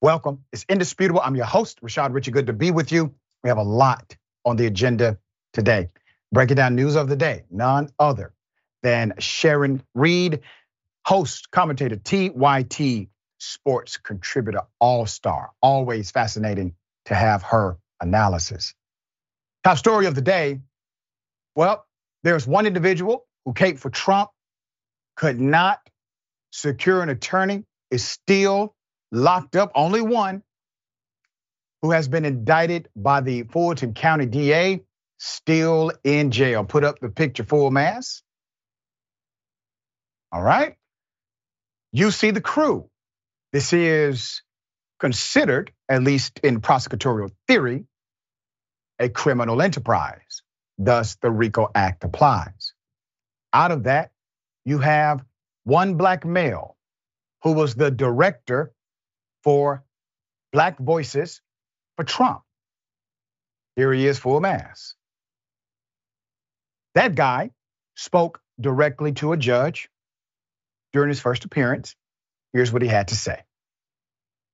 Welcome. It's indisputable. I'm your host, Rashad Richey. Good to be with you. We have a lot on the agenda today. Breaking down news of the day, none other than Sharon Reed, host, commentator, TYT sports contributor, all star. Always fascinating to have her analysis. Top story of the day well, there's one individual who came for Trump, could not secure an attorney, is still locked up, only one, who has been indicted by the Fulton County DA, still in jail. Put up the picture full mass. All right. You see the crew. This is considered, at least in prosecutorial theory, a criminal enterprise. Thus, the RICO Act applies. Out of that, you have one black male who was the director for Black Voices for Trump. Here he is, full mass. That guy spoke directly to a judge during his first appearance. Here's what he had to say.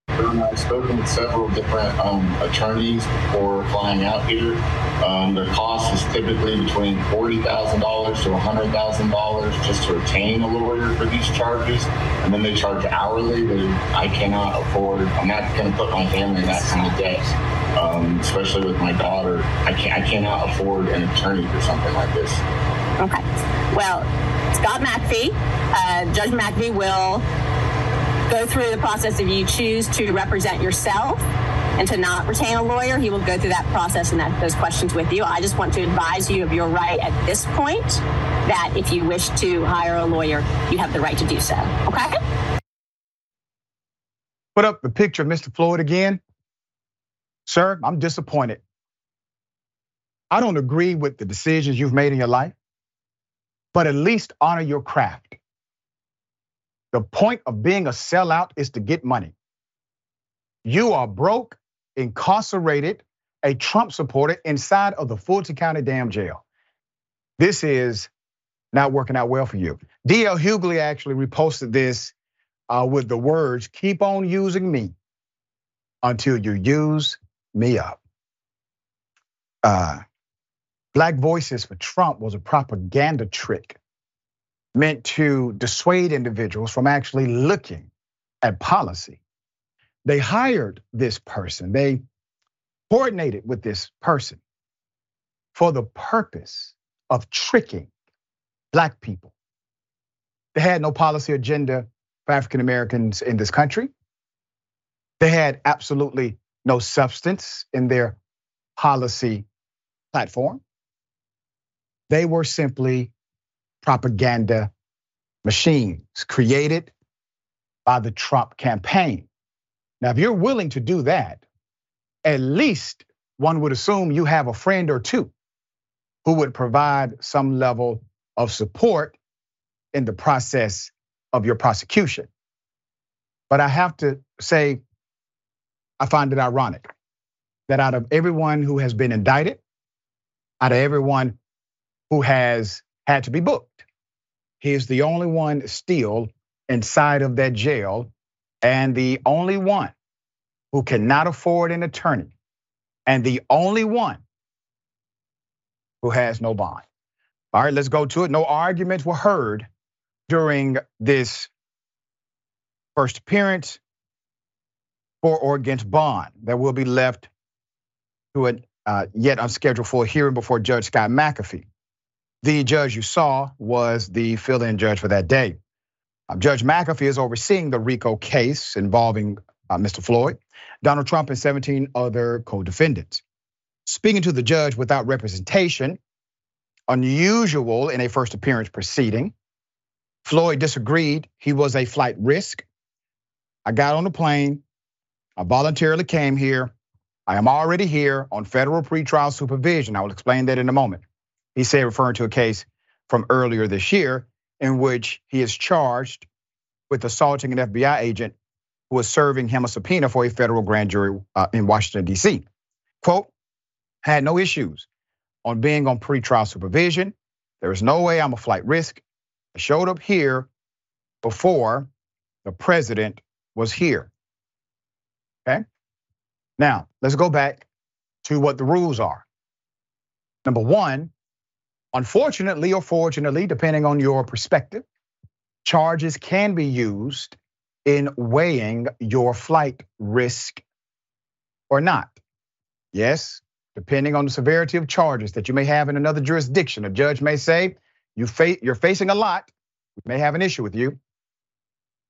I've spoken with several different um, attorneys before flying out here. Um, the cost is typically between $40,000 to $100,000 just to retain a lawyer for these charges. And then they charge hourly that I cannot afford. I'm not going to put my family in that kind of debt, um, especially with my daughter. I, can't, I cannot afford an attorney for something like this. Okay. Well, Scott McAfee, uh, Judge McAfee will go through the process if you choose to represent yourself and to not retain a lawyer, he will go through that process and that, those questions with you. I just want to advise you of your right at this point that if you wish to hire a lawyer, you have the right to do so. Okay? Put up the picture of Mr. Floyd again. Sir, I'm disappointed. I don't agree with the decisions you've made in your life, but at least honor your craft. The point of being a sellout is to get money. You are broke, incarcerated, a Trump supporter inside of the Fulton County damn jail. This is not working out well for you. DL Hughley actually reposted this uh, with the words, keep on using me until you use me up. Uh, Black Voices for Trump was a propaganda trick meant to dissuade individuals from actually looking at policy. They hired this person, they coordinated with this person for the purpose of tricking Black people. They had no policy agenda for African Americans in this country. They had absolutely no substance in their policy platform. They were simply propaganda machines created by the Trump campaign. Now, if you're willing to do that, at least one would assume you have a friend or two who would provide some level of support in the process of your prosecution. But I have to say, I find it ironic that out of everyone who has been indicted, out of everyone who has had to be booked. He is the only one still inside of that jail and the only one who cannot afford an attorney and the only one who has no bond. All right, let's go to it. No arguments were heard during this first appearance for or against bond that will be left to a uh, yet unscheduled for hearing before Judge Scott McAfee. The judge you saw was the fill in judge for that day. Uh, judge McAfee is overseeing the RICO case involving uh, Mr. Floyd, Donald Trump, and 17 other co defendants. Speaking to the judge without representation, unusual in a first appearance proceeding, Floyd disagreed he was a flight risk. I got on the plane, I voluntarily came here. I am already here on federal pretrial supervision. I will explain that in a moment. He said, referring to a case from earlier this year in which he is charged with assaulting an FBI agent who was serving him a subpoena for a federal grand jury uh, in Washington, D.C. Quote, had no issues on being on pretrial supervision. There is no way I'm a flight risk. I showed up here before the president was here. Okay? Now, let's go back to what the rules are. Number one, unfortunately or fortunately, depending on your perspective, charges can be used in weighing your flight risk or not. Yes, depending on the severity of charges that you may have in another jurisdiction, a judge may say you fa- you're facing a lot, we may have an issue with you.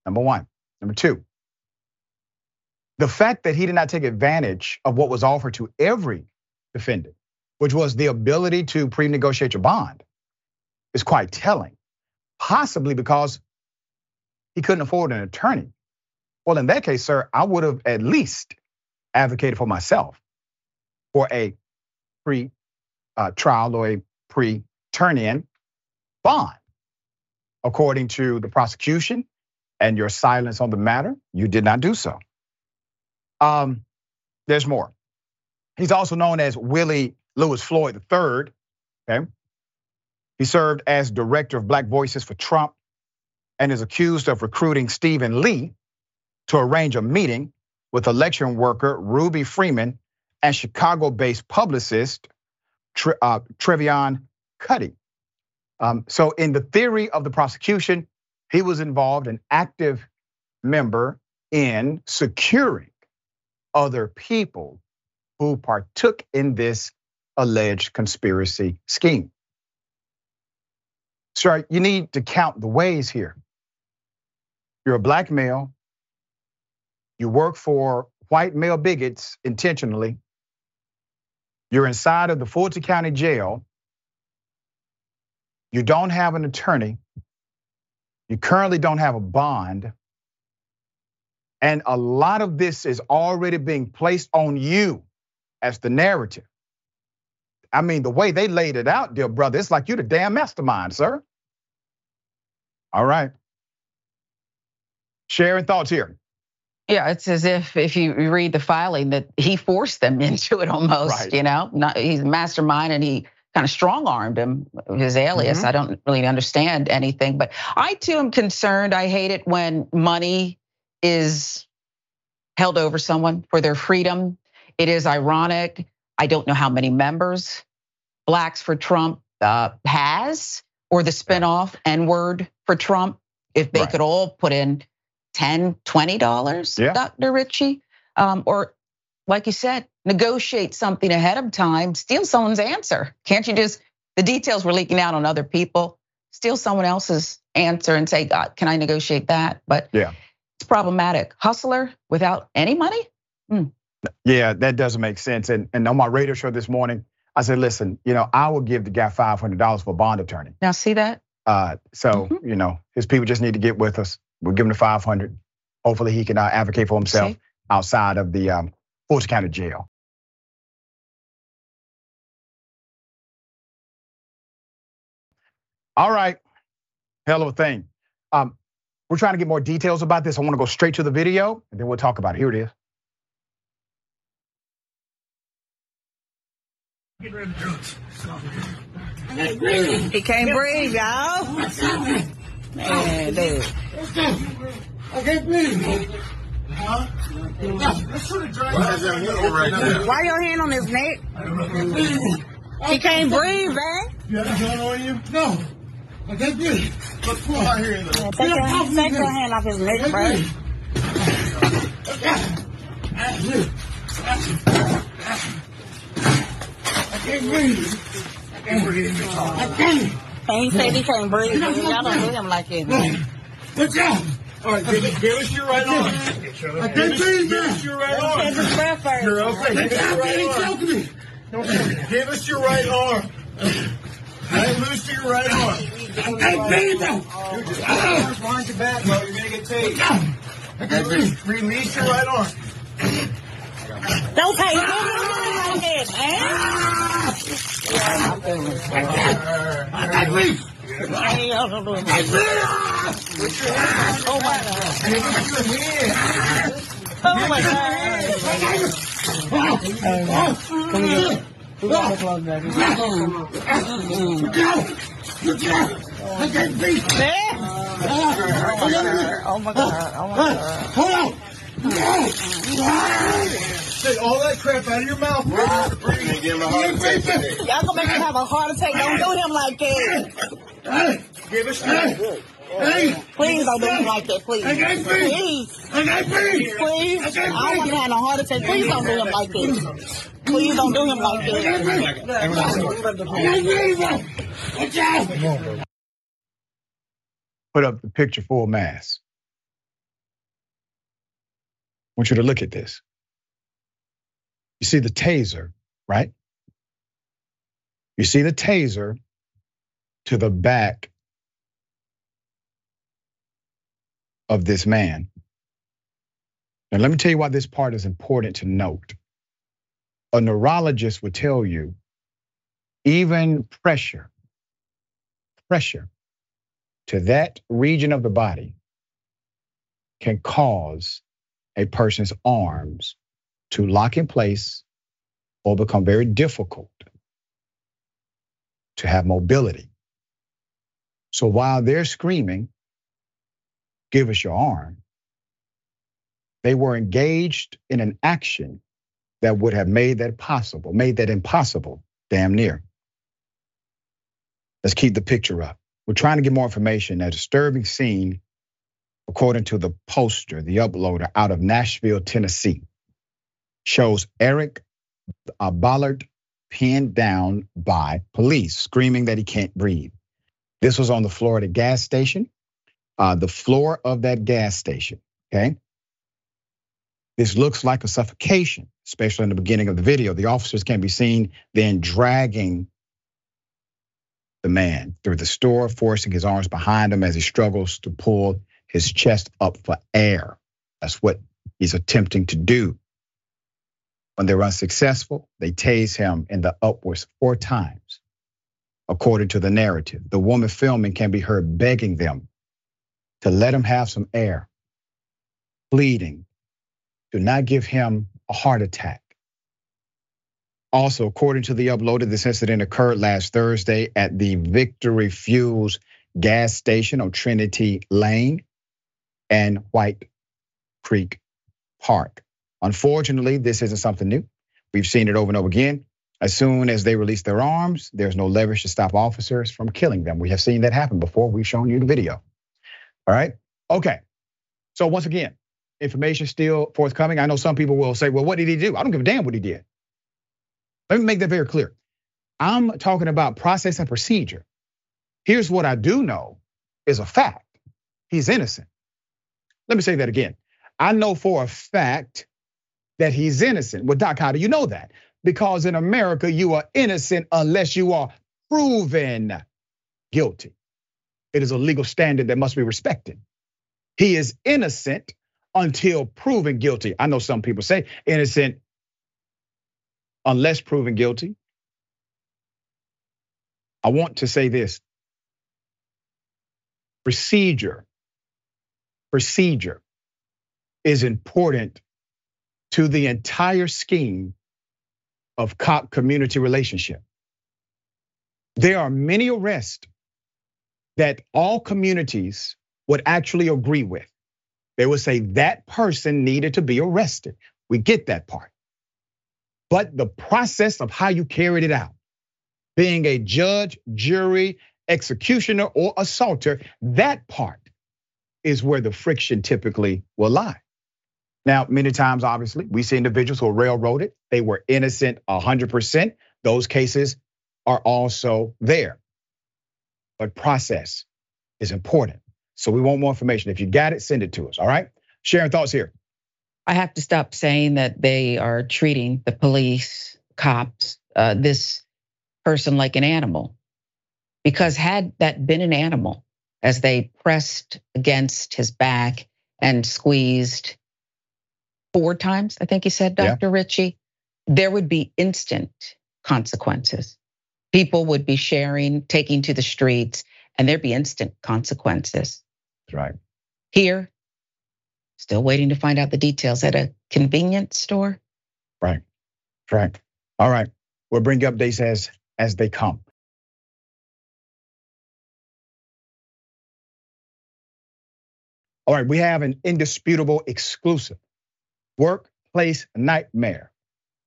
Number one. Number two, the fact that he did not take advantage of what was offered to every defendant, which was the ability to pre negotiate your bond, is quite telling. Possibly because he couldn't afford an attorney. Well, in that case, sir, I would have at least advocated for myself for a pre uh, trial or a pre turn in bond. According to the prosecution and your silence on the matter, you did not do so. Um, there's more. He's also known as Willie Lewis Floyd III. Okay. He served as director of Black Voices for Trump and is accused of recruiting Stephen Lee to arrange a meeting with election worker Ruby Freeman and Chicago based publicist uh, Trevian Kutti. Um, so, in the theory of the prosecution, he was involved, an active member in securing other people who partook in this alleged conspiracy scheme. So you need to count the ways here. You're a black male. You work for white male bigots intentionally. You're inside of the Fulton County Jail. You don't have an attorney. You currently don't have a bond. And a lot of this is already being placed on you as the narrative. I mean, the way they laid it out, dear brother, it's like you're the damn mastermind, sir. All right. Sharing thoughts here. Yeah, it's as if if you read the filing that he forced them into it almost, right. you know. Not, he's a mastermind and he kind of strong armed him, his alias. Mm-hmm. I don't really understand anything, but I too am concerned. I hate it when money is held over someone for their freedom. It is ironic. I don't know how many members Blacks for Trump uh, has, or the spinoff N word for Trump. If they right. could all put in 10, 20 dollars, yeah. Dr. Richey, um, or like you said, negotiate something ahead of time, steal someone's answer. Can't you just? The details were leaking out on other people. Steal someone else's answer and say, God, can I negotiate that? But yeah. it's problematic. Hustler without any money? Mm. Yeah, that doesn't make sense. And, and on my radio show this morning, I said, listen, you know, I will give the guy $500 for a bond attorney. Now, see that? Uh, so, mm-hmm. you know, his people just need to get with us. We'll give him the 500. Hopefully he can uh, advocate for himself see? outside of the um, Fulton County Jail. All right, hell of a thing. Um, we're trying to get more details about this. I want to go straight to the video and then we'll talk about it. Here it is. Get rid of drugs. He can't breathe, y'all. Man. I can't breathe. Huh? Why your hand on his neck? He can't breathe, man. You have a gun on you? No. I can't breathe. Let's pull out here. Take, your, hand off his neck, bro. I can't breathe. I can't breathe. Can't. And he said he can't breathe. Y'all don't do him like that. Good job. All right, give, give us your right arm. I can't breathe Give us your right arm. Take his breath first. You're okay. Give us your right arm. Give us your right arm. Loose to your right arm. I can't breathe. Dude, just put your arms behind your back, bro. You're gonna get tased. I. Release your right arm. Don't take it. Don't take it, man. I can't breathe. Oh my god. Oh my god. Come here. Who got the clothes back? I can't breathe. Oh my god. Oh my god. Oh my god. Hold on. Take all that crap out of your mouth, bro. Y'all gonna make him have a heart attack. Don't do him like that. Give us that. Hey, Please don't do him like that. Please. I got free. Please. I got free. Please. I don't want him to have a heart attack. Please don't do him like that. Please don't do him like that. Put up the picture full mass. I want you to look at this. You see the taser, right? You see the taser to the back of this man. Now, let me tell you why this part is important to note. A neurologist would tell you even pressure, pressure to that region of the body can cause a person's arms to lock in place or become very difficult to have mobility. So while they're screaming, give us your arm, they were engaged in an action that would have made that possible, made that impossible, damn near. Let's keep the picture up. We're trying to get more information. A disturbing scene, according to the poster, the uploader out of Nashville, Tennessee, shows Eric Ballard pinned down by police, screaming that he can't breathe. This was on the the gas station, uh, the floor of that gas station. Okay. This looks like a suffocation, especially in the beginning of the video. The officers can be seen then dragging the man through the store, forcing his arms behind him as he struggles to pull his chest up for air. That's what he's attempting to do. When they're unsuccessful, they tase him in the upwards four times, according to the narrative. The woman filming can be heard begging them to let him have some air, pleading to not give him a heart attack. Also, according to the uploaded, this incident occurred last Thursday at the Victory Fuels gas station on Trinity Lane and White Creek Park. Unfortunately, this isn't something new. We've seen it over and over again. As soon as they release their arms, there's no leverage to stop officers from killing them. We have seen that happen before. We've shown you the video. All right. Okay. So once again, information still forthcoming. I know some people will say, well, what did he do? I don't give a damn what he did. Let me make that very clear. I'm talking about process and procedure. Here's what I do know is a fact. He's innocent. Let me say that again. I know for a fact that he's innocent. Well, Doc, how do you know that? Because in America, you are innocent unless you are proven guilty. It is a legal standard that must be respected. He is innocent until proven guilty. I know some people say innocent unless proven guilty. I want to say this procedure, procedure is important to the entire scheme of cop community relationship. There are many arrests that all communities would actually agree with. They would say that person needed to be arrested. We get that part. But the process of how you carried it out, being a judge, jury, executioner, or assaulter, that part is where the friction typically will lie. Now, many times, obviously, we see individuals who are railroaded. They were innocent 100%. Those cases are also there. But process is important. So we want more information. If you got it, send it to us. All right. Sharing thoughts here. I have to stop saying that they are treating the police, cops, uh, this person like an animal. Because had that been an animal, as they pressed against his back and squeezed four times, I think he said, Dr. Yeah. Richey, there would be instant consequences. People would be sharing, taking to the streets, and there'd be instant consequences. Right. Here, still waiting to find out the details at a convenience store. Right. Right. All right. We'll bring you updates as as they come. All right, we have an indisputable exclusive. workplace nightmare.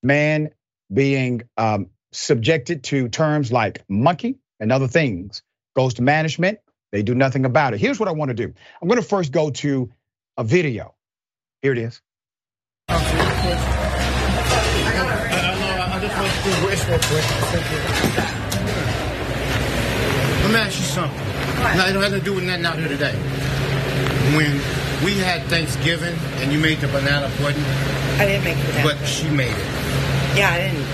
Man being um, subjected to terms like monkey and other things goes to management. They do nothing about it. Here's what I want to do. I'm going to first go to a video. Here it is. Let me ask you something. Now, it don't have to do with nothing out here today. When we had Thanksgiving and you made the banana pudding. I didn't make the But she made it. Yeah, I didn't.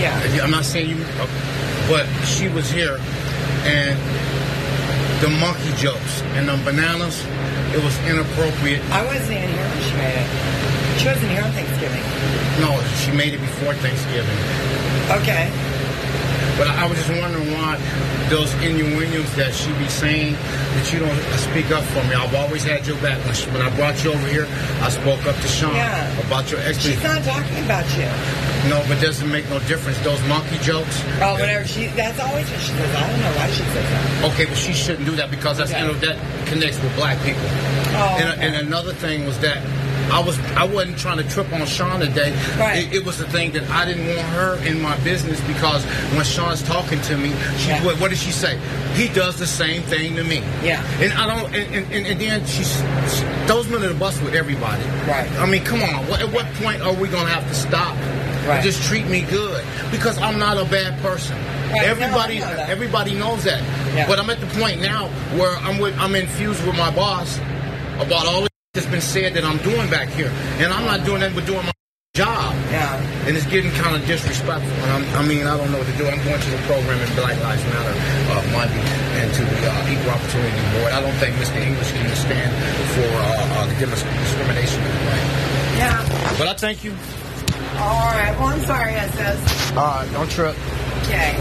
Yeah. I'm not saying you, oh, but she was here and the monkey jokes and the bananas, it was inappropriate. I wasn't even here when she made it. She wasn't here on Thanksgiving. No, she made it before Thanksgiving. Okay. But I was just wondering why those innuendos that she be saying that you don't speak up for me. I've always had your back. When, I brought you over here, I spoke up to Sean yeah. about your ex. She's not talking about you. No, but doesn't make no difference. Those monkey jokes. Oh, whatever. She that's always what she says. I don't know why she says that. Okay, but she shouldn't do that because that's okay. you know that connects with black people. Oh, and, okay. and another thing was that I was I wasn't trying to trip on Sean today. Right. It, it, was the thing that I didn't want her in my business because when Sean's talking to me, she yeah. what, what did she say? He does the same thing to me. Yeah. And I don't and, and, and then she, she throws me to the bus with everybody. Right. I mean, come on. What, at what point are we gonna have to stop? Right. just treat me good because I'm not a bad person. Right. Everybody, no, know everybody knows that. Yeah. But I'm at the point now where I'm with, I'm infused with my boss about all the that's been said that I'm doing back here, and I'm not doing that but doing my job. Yeah. And it's getting kind of disrespectful. And I'm, i mean, I don't know what to do. I'm going to the program in Black Lives Matter uh, Monday and to the uh, Equal Opportunity Board. I don't think Mr. English can stand for uh, uh, discrimination. Yeah. But I thank you. All right. Well, I'm sorry, SS. All right. Don't trip. Okay.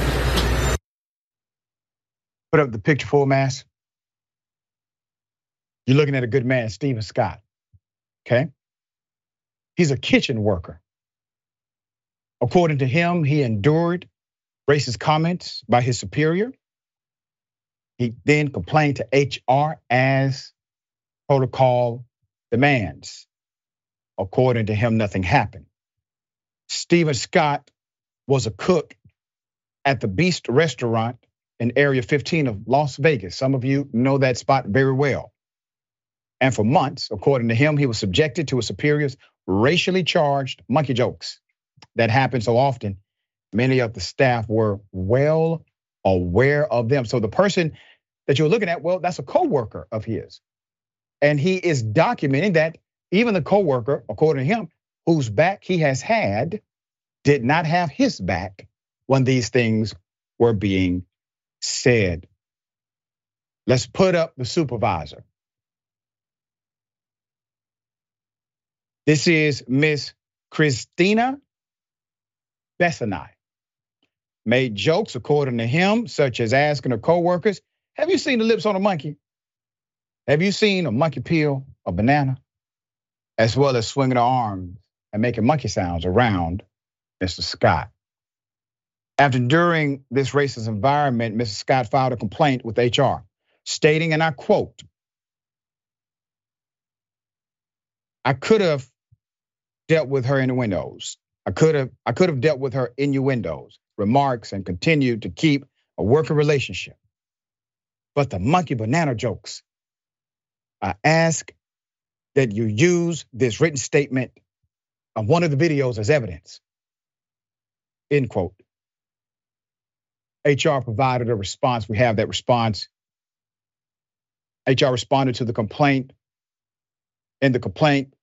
Put up the picture full mass. You're looking at a good man, Stephen Scott. Okay? He's a kitchen worker. According to him, he endured racist comments by his superior. He then complained to HR as protocol demands. According to him, nothing happened. Stephen Scott was a cook at the Beast restaurant in Area 15 of Las Vegas. Some of you know that spot very well. And for months, according to him, he was subjected to his superior's racially charged monkey jokes that happened so often. Many of the staff were well aware of them. So the person that you're looking at, well, that's a coworker of his. And he is documenting that even the coworker, according to him, whose back he has had, did not have his back when these things were being said. Let's put up the supervisor. This is Miss Christina Bessonai. Made jokes, according to him, such as asking her coworkers, Have you seen the lips on a monkey? Have you seen a monkey peel a banana? As well as swinging her arms and making monkey sounds around Mr. Scott. After enduring this racist environment, Mrs. Scott filed a complaint with HR, stating, and I quote, I could have dealt with her innuendos. I could have I could have dealt with her innuendos, remarks, and continued to keep a working relationship. But the monkey banana jokes, I ask that you use this written statement of one of the videos as evidence. End quote. HR provided a response. We have that response. HR responded to the complaint. In the complaint,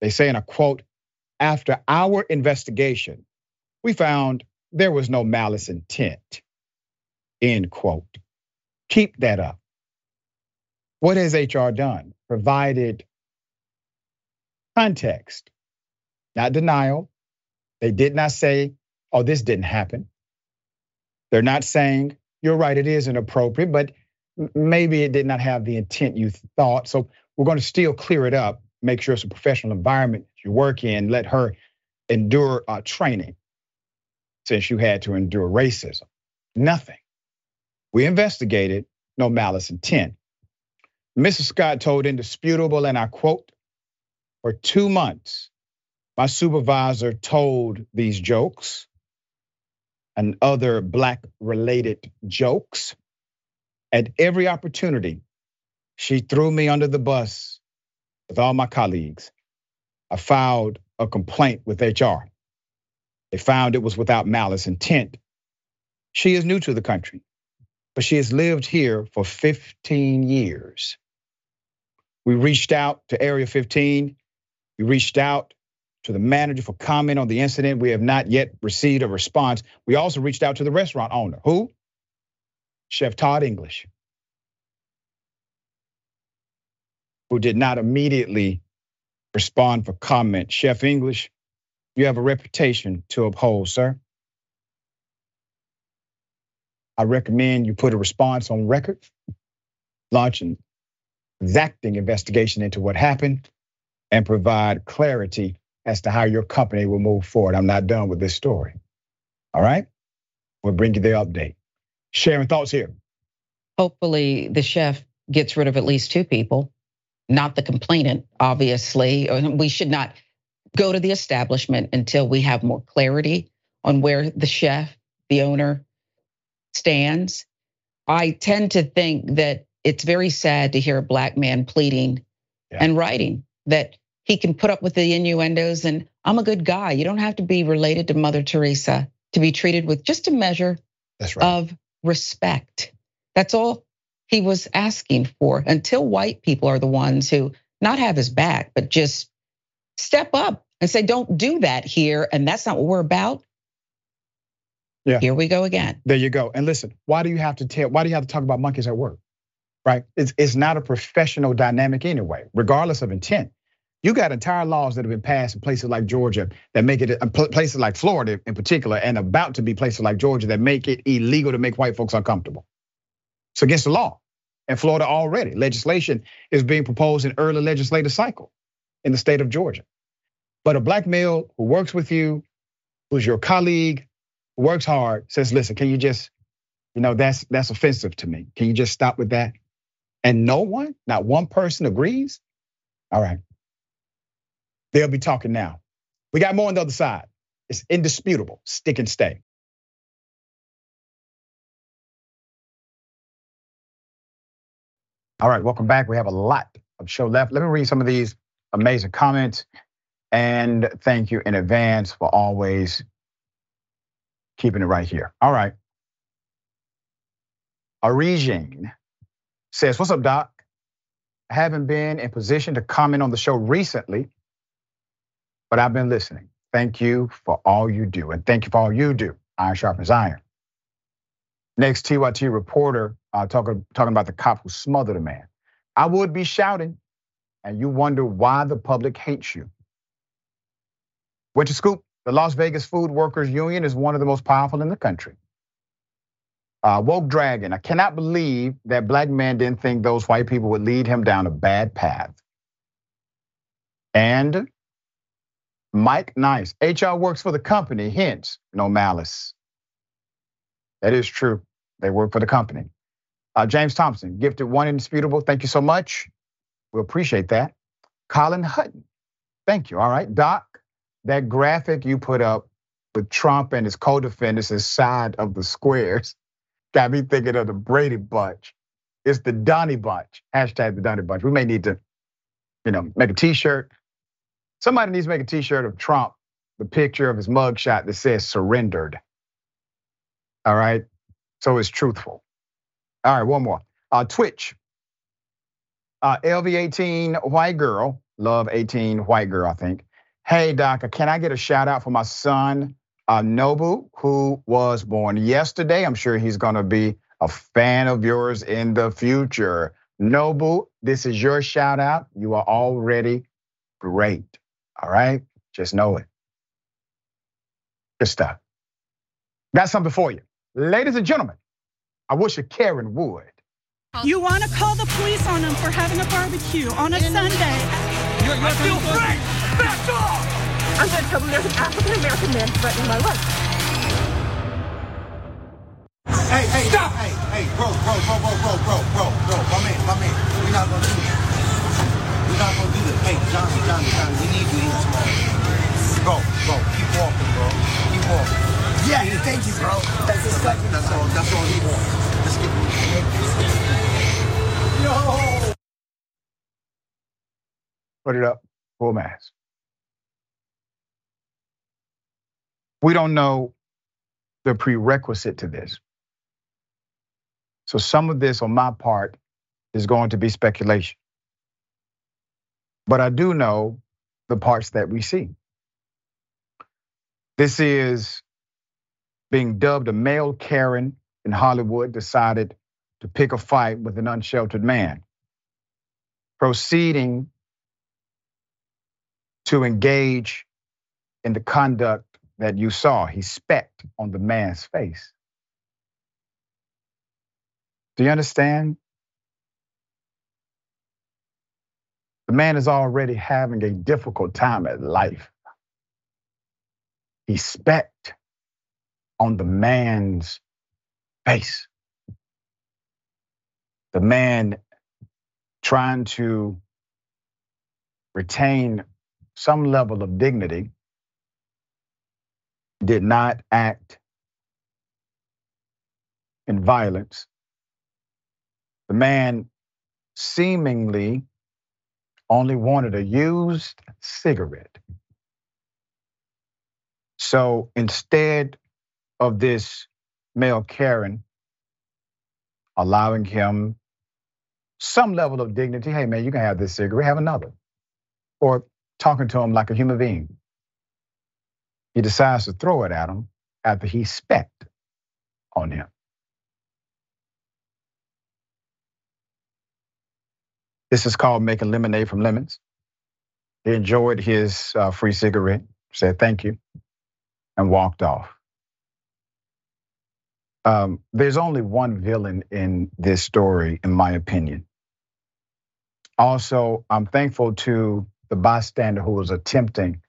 they say, and I quote, after our investigation, we found there was no malice intent. End quote. Keep that up. What has HR done? Provided context, not denial. They did not say, oh, this didn't happen. They're not saying, you're right, it is inappropriate, but maybe it did not have the intent you thought. So we're going to still clear it up make sure it's a professional environment you work in. Let her endure uh, training since you had to endure racism. Nothing. We investigated, no malice intent. Mrs. Scott told Indisputable, and I quote, for two months, My supervisor told these jokes and other black related jokes. At every opportunity, she threw me under the bus with all my colleagues. I filed a complaint with HR. They found it was without malice intent. She is new to the country, but she has lived here for 15 years. We reached out to Area 15. We reached out to the manager for comment on the incident. We have not yet received a response. We also reached out to the restaurant owner. Who? Chef Todd English, who did not immediately respond for comment. Chef English, you have a reputation to uphold, sir. I recommend you put a response on record, launch an exacting investigation into what happened, and provide clarity as to how your company will move forward. I'm not done with this story. All right? We'll bring you the update. Sharing thoughts here. Hopefully, the chef gets rid of at least two people, not the complainant, obviously. We should not go to the establishment until we have more clarity on where the chef, the owner, stands. I tend to think that it's very sad to hear a black man pleading yeah. and writing that he can put up with the innuendos and I'm a good guy. You don't have to be related to Mother Teresa to be treated with just a measure right. of respect. That's all he was asking for until white people are the ones who not have his back, but just step up and say, don't do that here. And that's not what we're about. Yeah. Here we go again. There you go. And listen, why do you have to tell, why do you have to talk about monkeys at work? Right? It's, it's not a professional dynamic anyway, regardless of intent. You got entire laws that have been passed in places like Georgia that make it, uh, places like Florida in particular, and about to be places like Georgia that make it illegal to make white folks uncomfortable. It's against the law. In Florida already, legislation is being proposed in early legislative cycle in the state of Georgia. But a black male who works with you, who's your colleague, works hard, says, listen, can you just, you know, that's that's offensive to me. Can you just stop with that? And no one, not one person agrees. All right. They'll be talking now. We got more on the other side. It's indisputable. Stick and stay. All right, welcome back. We have a lot of show left. Let me read some of these amazing comments. And thank you in advance for always keeping it right here. All right. Arijane says, What's up, Doc? I haven't been in position to comment on the show recently, but I've been listening. Thank you for all you do. And thank you for all you do. Iron sharpens iron. Next TYT reporter uh, talking, talking about the cop who smothered a man. I would be shouting, and you wonder why the public hates you. Winter Scoop, the Las Vegas Food Workers Union is one of the most powerful in the country. Uh, Woke Dragon, I cannot believe that black man didn't think those white people would lead him down a bad path. And Mike Nice, HR works for the company, hence no malice. That is true. They work for the company. Uh, James Thompson, gifted one indisputable. Thank you so much. We appreciate that. Colin Hutton, thank you. All right, Doc, that graphic you put up with Trump and his co-defendants inside of the squares got me thinking of the Brady Bunch. It's the Donny Bunch. Hashtag the Donnie Bunch. We may need to, you know, make a T-shirt. Somebody needs to make a T-shirt of Trump, the picture of his mugshot that says surrendered. All right, so it's truthful. All right, one more. Uh, Twitch. Uh, LV18 white girl, love 18 white girl, I think. Hey, doctor, can I get a shout out for my son, uh, Nobu, who was born yesterday? I'm sure he's gonna be a fan of yours in the future. Nobu, this is your shout out. You are already great. All right, just know it. Good stuff. Got something for you. Ladies and gentlemen, I wish a Karen would. You want to call the police on them for having a barbecue on a Sunday. You're, you're I feel free! Back off! I'm going to tell them there's an African American man threatening my life. Hey, hey, stop! Hey, hey, bro, bro, bro, bro, bro, bro, bro, bro, my man, my man. We're not gonna do this. We're not gonna do this. Hey, Johnny, Johnny, Johnny, we need you here tomorrow. Go, go. Keep walking, bro. Keep walking. Yeah, thank you, bro. That's, that's, that's all. That's all he wants. Yo. Put it up. Full mask. We don't know the prerequisite to this. So some of this on my part is going to be speculation. But I do know the parts that we see. This is being dubbed a male Karen in Hollywood decided to pick a fight with an unsheltered man, proceeding to engage in the conduct that you saw. He spat on the man's face. Do you understand? The man is already having a difficult time at life. He spat on the man's face. The man trying to retain some level of dignity did not act in violence. The man seemingly only wanted a used cigarette. So instead of this male Karen allowing him some level of dignity, hey man, you can have this cigarette, have another. Or talking to him like a human being. He decides to throw it at him after he spat on him. This is called making lemonade from lemons. He enjoyed his uh, free cigarette, said thank you, and walked off. Um, there's only one villain in this story, in my opinion. Also, I'm thankful to the bystander who was attempting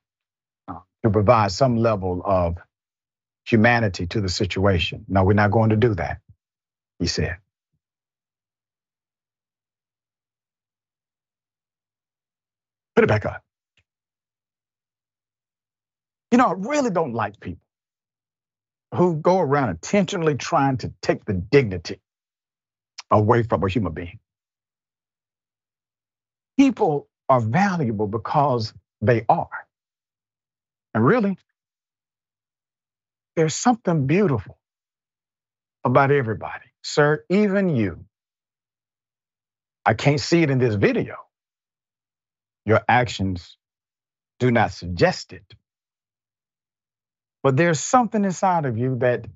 uh, to provide some level of humanity to the situation. No, we're not going to do that, he said. Put it back up. You know, I really don't like people who go around intentionally trying to take the dignity away from a human being. People are valuable because they are. And really, there's something beautiful about everybody. Sir, even you. I can't see it in this video, your actions do not suggest it. But there's something inside of you that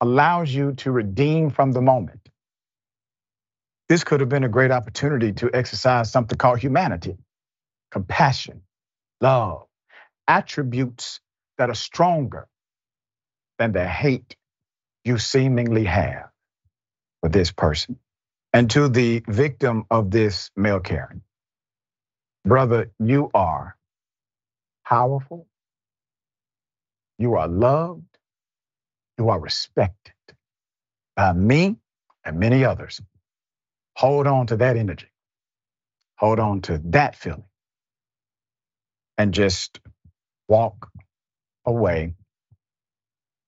allows you to redeem from the moment. This could have been a great opportunity to exercise something called humanity, compassion, love, attributes that are stronger than the hate you seemingly have for this person. And to the victim of this male Karen, Brother, you are powerful. You are loved. You are respected by me and many others. Hold on to that energy. Hold on to that feeling. And just walk away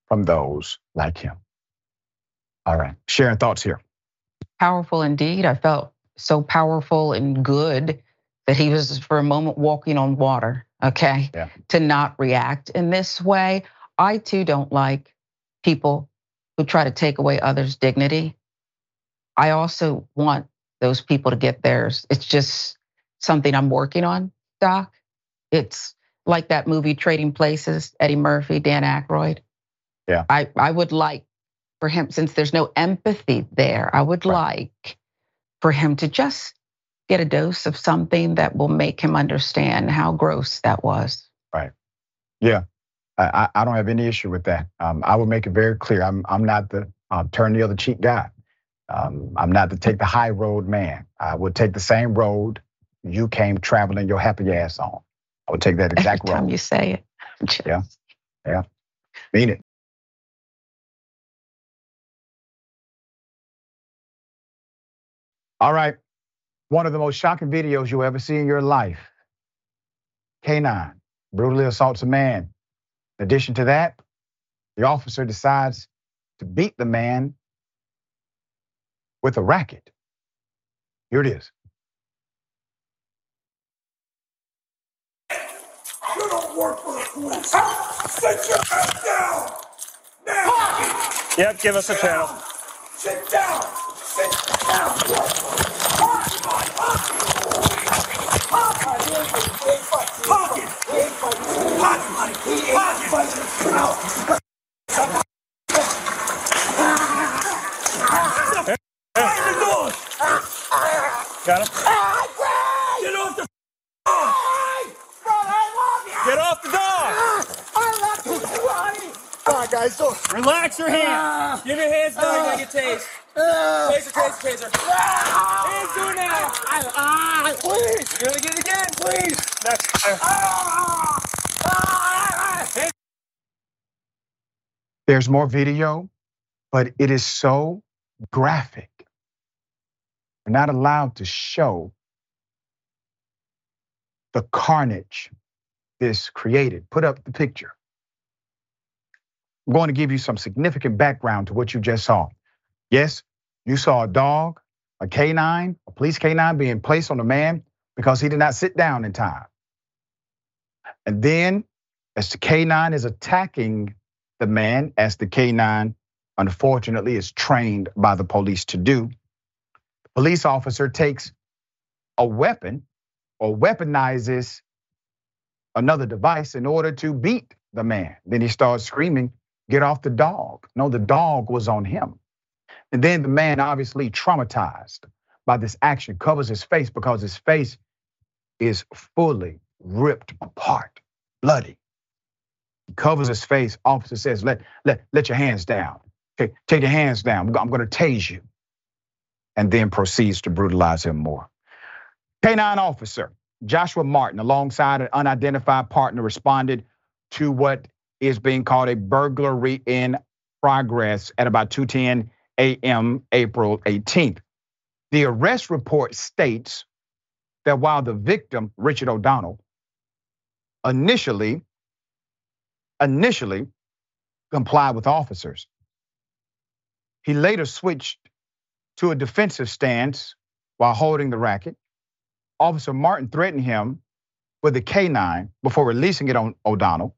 from those like him. All right, sharing thoughts here. Powerful indeed. I felt so powerful and good that he was for a moment walking on water, okay? Yeah. To not react in this way. I too don't like people who try to take away others' dignity. I also want those people to get theirs. It's just something I'm working on, Doc. It's like that movie Trading Places, Eddie Murphy, Dan Aykroyd. Yeah. I, I would like for him, since there's no empathy there, I would right. like for him to just get a dose of something that will make him understand how gross that was. Right. Yeah. I, I don't have any issue with that. Um, I will make it very clear. I'm I'm not the uh, turn the other cheek guy. Um, I'm not the take the high road man. I would take the same road you came traveling your happy ass on. I would take that exact Every road. time you say it. Just... Yeah. Yeah. Mean it. All right one of the most shocking videos you'll ever see in your life. K9 brutally assaults a man. In addition to that, the officer decides to beat the man with a racket. Here it is. You don't work for the police. Sit your ass down. Now. Yep, give us a channel. Sit down. Sit down. Got him? Get off the dog! Get off the dog! I love you, All right, guys, so Relax your hands. Give your hands down. You're gonna get tased. Taser, taser, taser. Hands do now. Ah, please, You're gonna get it again. please. Next. Uh, There's more video, but it is so graphic. We're not allowed to show the carnage this created. Put up the picture. I'm going to give you some significant background to what you just saw. Yes, you saw a dog, a canine, a police canine being placed on a man because he did not sit down in time. And then, as the canine is attacking the man, as the canine unfortunately is trained by the police to do, the police officer takes a weapon or weaponizes another device in order to beat the man. Then he starts screaming, Get off the dog. No, the dog was on him. And then the man, obviously traumatized by this action, covers his face because his face is fully ripped apart, bloody. He covers his face. Officer says, Let, let, let your hands down. Okay, take your hands down. I'm going to tase you. And then proceeds to brutalize him more. K9 officer Joshua Martin, alongside an unidentified partner, responded to what is being called a burglary in progress at about 2:10 a.m. April 18th. The arrest report states that while the victim, Richard O'Donnell, initially initially complied with officers, he later switched to a defensive stance while holding the racket. Officer Martin threatened him with a K9 before releasing it on O'Donnell.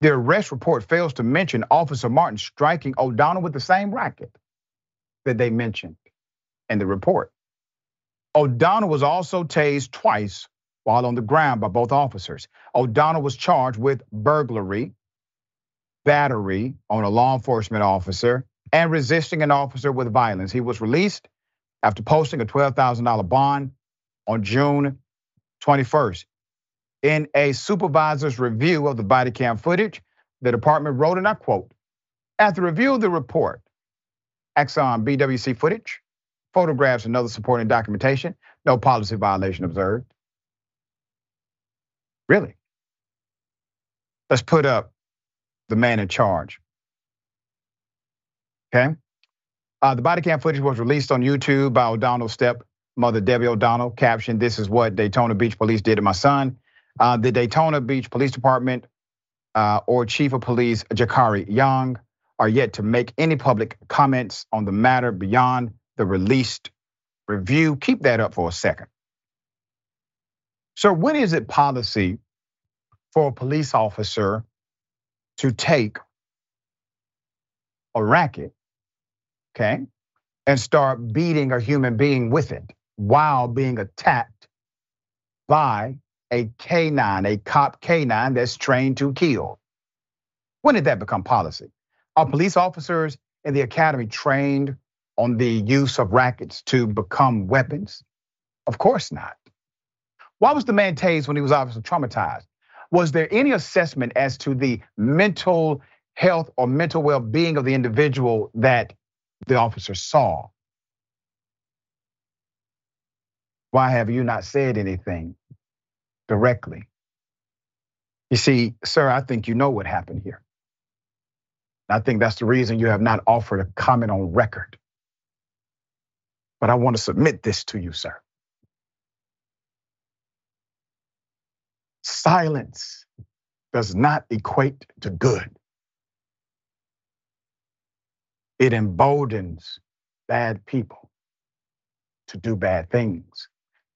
The arrest report fails to mention Officer Martin striking O'Donnell with the same racket that they mentioned in the report. O'Donnell was also tased twice while on the ground by both officers. O'Donnell was charged with burglary, battery on a law enforcement officer, and resisting an officer with violence. He was released after posting a $12,000 bond on June 21st. In a supervisor's review of the body cam footage, the department wrote, and I quote, after review of the report, Axon BWC footage, photographs, and other supporting documentation, no policy violation observed. Really? Let's put up the man in charge. Okay? Uh, the body cam footage was released on YouTube by O'Donnell's stepmother, Debbie O'Donnell, captioned, This is what Daytona Beach Police did to my son. Uh, the Daytona Beach Police Department uh, or Chief of Police Jakari Young are yet to make any public comments on the matter beyond the released review. Keep that up for a second. So, when is it policy for a police officer to take a racket, okay, and start beating a human being with it while being attacked by a canine, a cop canine that's trained to kill? When did that become policy? Are police officers in the academy trained on the use of rackets to become weapons? Of course not. Why was the man tased when he was obviously traumatized? Was there any assessment as to the mental health or mental well being of the individual that the officer saw? Why have you not said anything directly? You see, sir, I think you know what happened here. I think that's the reason you have not offered a comment on record. But I want to submit this to you, sir. Silence does not equate to good. It emboldens bad people to do bad things.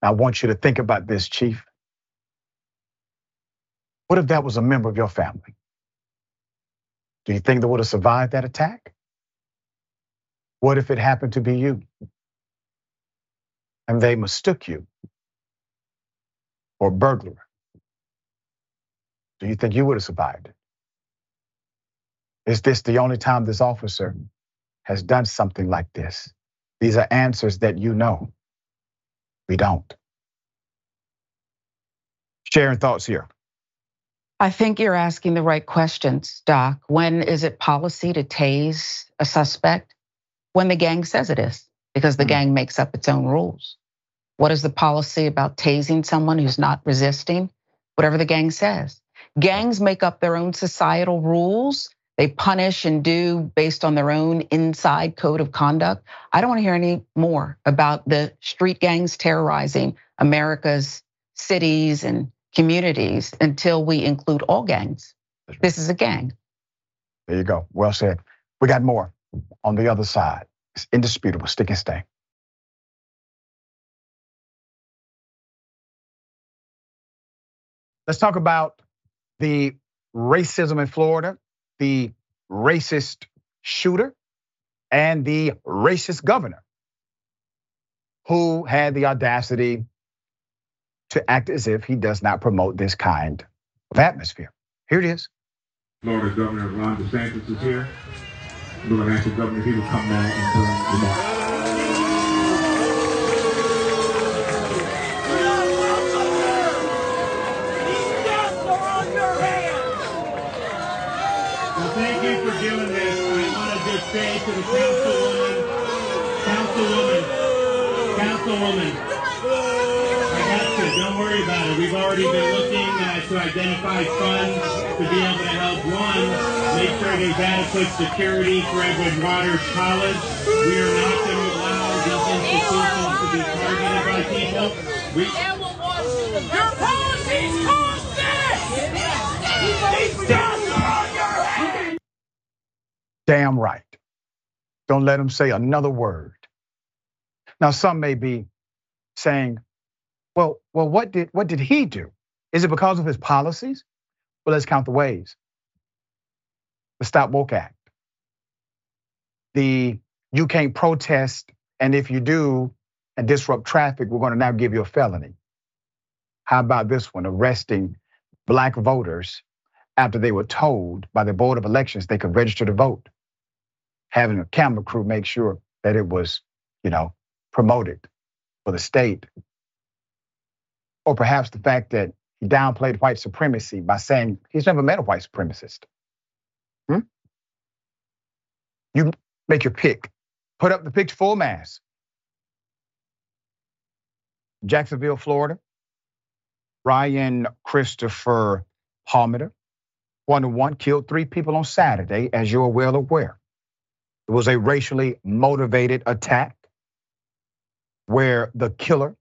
I want you to think about this, Chief. What if that was a member of your family? Do you think they would have survived that attack? What if it happened to be you? And they mistook you for a burglar? Do you think you would have survived? Is this the only time this officer has done something like this? These are answers that you know. We don't. Sharing thoughts here. I think you're asking the right questions, Doc. When is it policy to tase a suspect? When the gang says it is, because the mm gang makes up its own rules. What is the policy about tasing someone who's not resisting? Whatever the gang says. Gangs make up their own societal rules. They punish and do based on their own inside code of conduct. I don't want to hear any more about the street gangs terrorizing America's cities and communities until we include all gangs. This is a gang. There you go. Well said. We got more on the other side. It's indisputable. Stick and stay. Let's talk about the racism in Florida, the racist shooter, and the racist governor who had the audacity to act as if he does not promote this kind of atmosphere. Here it is. Florida Governor Ron DeSantis is here. We're going to ask the governor if he will come now and bring remarks. thank you for doing this. I want to just say to the councilwoman, councilwoman, councilwoman, don't worry about it. We've already been looking uh, to identify funds to be able to help one, make sure there's adequate security for Edward Waters College. We are not going to allow these institutions to be targeted by people. We your policies cost These deaths are on your head. Damn right. Don't let them say another word. Now, some may be saying, well, well, what did what did he do? Is it because of his policies? Well, let's count the ways. The Stop Woke Act. The you can't protest, and if you do and disrupt traffic, we're going to now give you a felony. How about this one? Arresting black voters after they were told by the Board of Elections they could register to vote. Having a camera crew make sure that it was, you know, promoted for the state or perhaps the fact that he downplayed white supremacy by saying he's never met a white supremacist. Hmm? You make your pick. Put up the picture full mass. Jacksonville, Florida. Ryan Christopher Palmer, one to one, killed three people on Saturday, as you're well aware. It was a racially motivated attack where the killer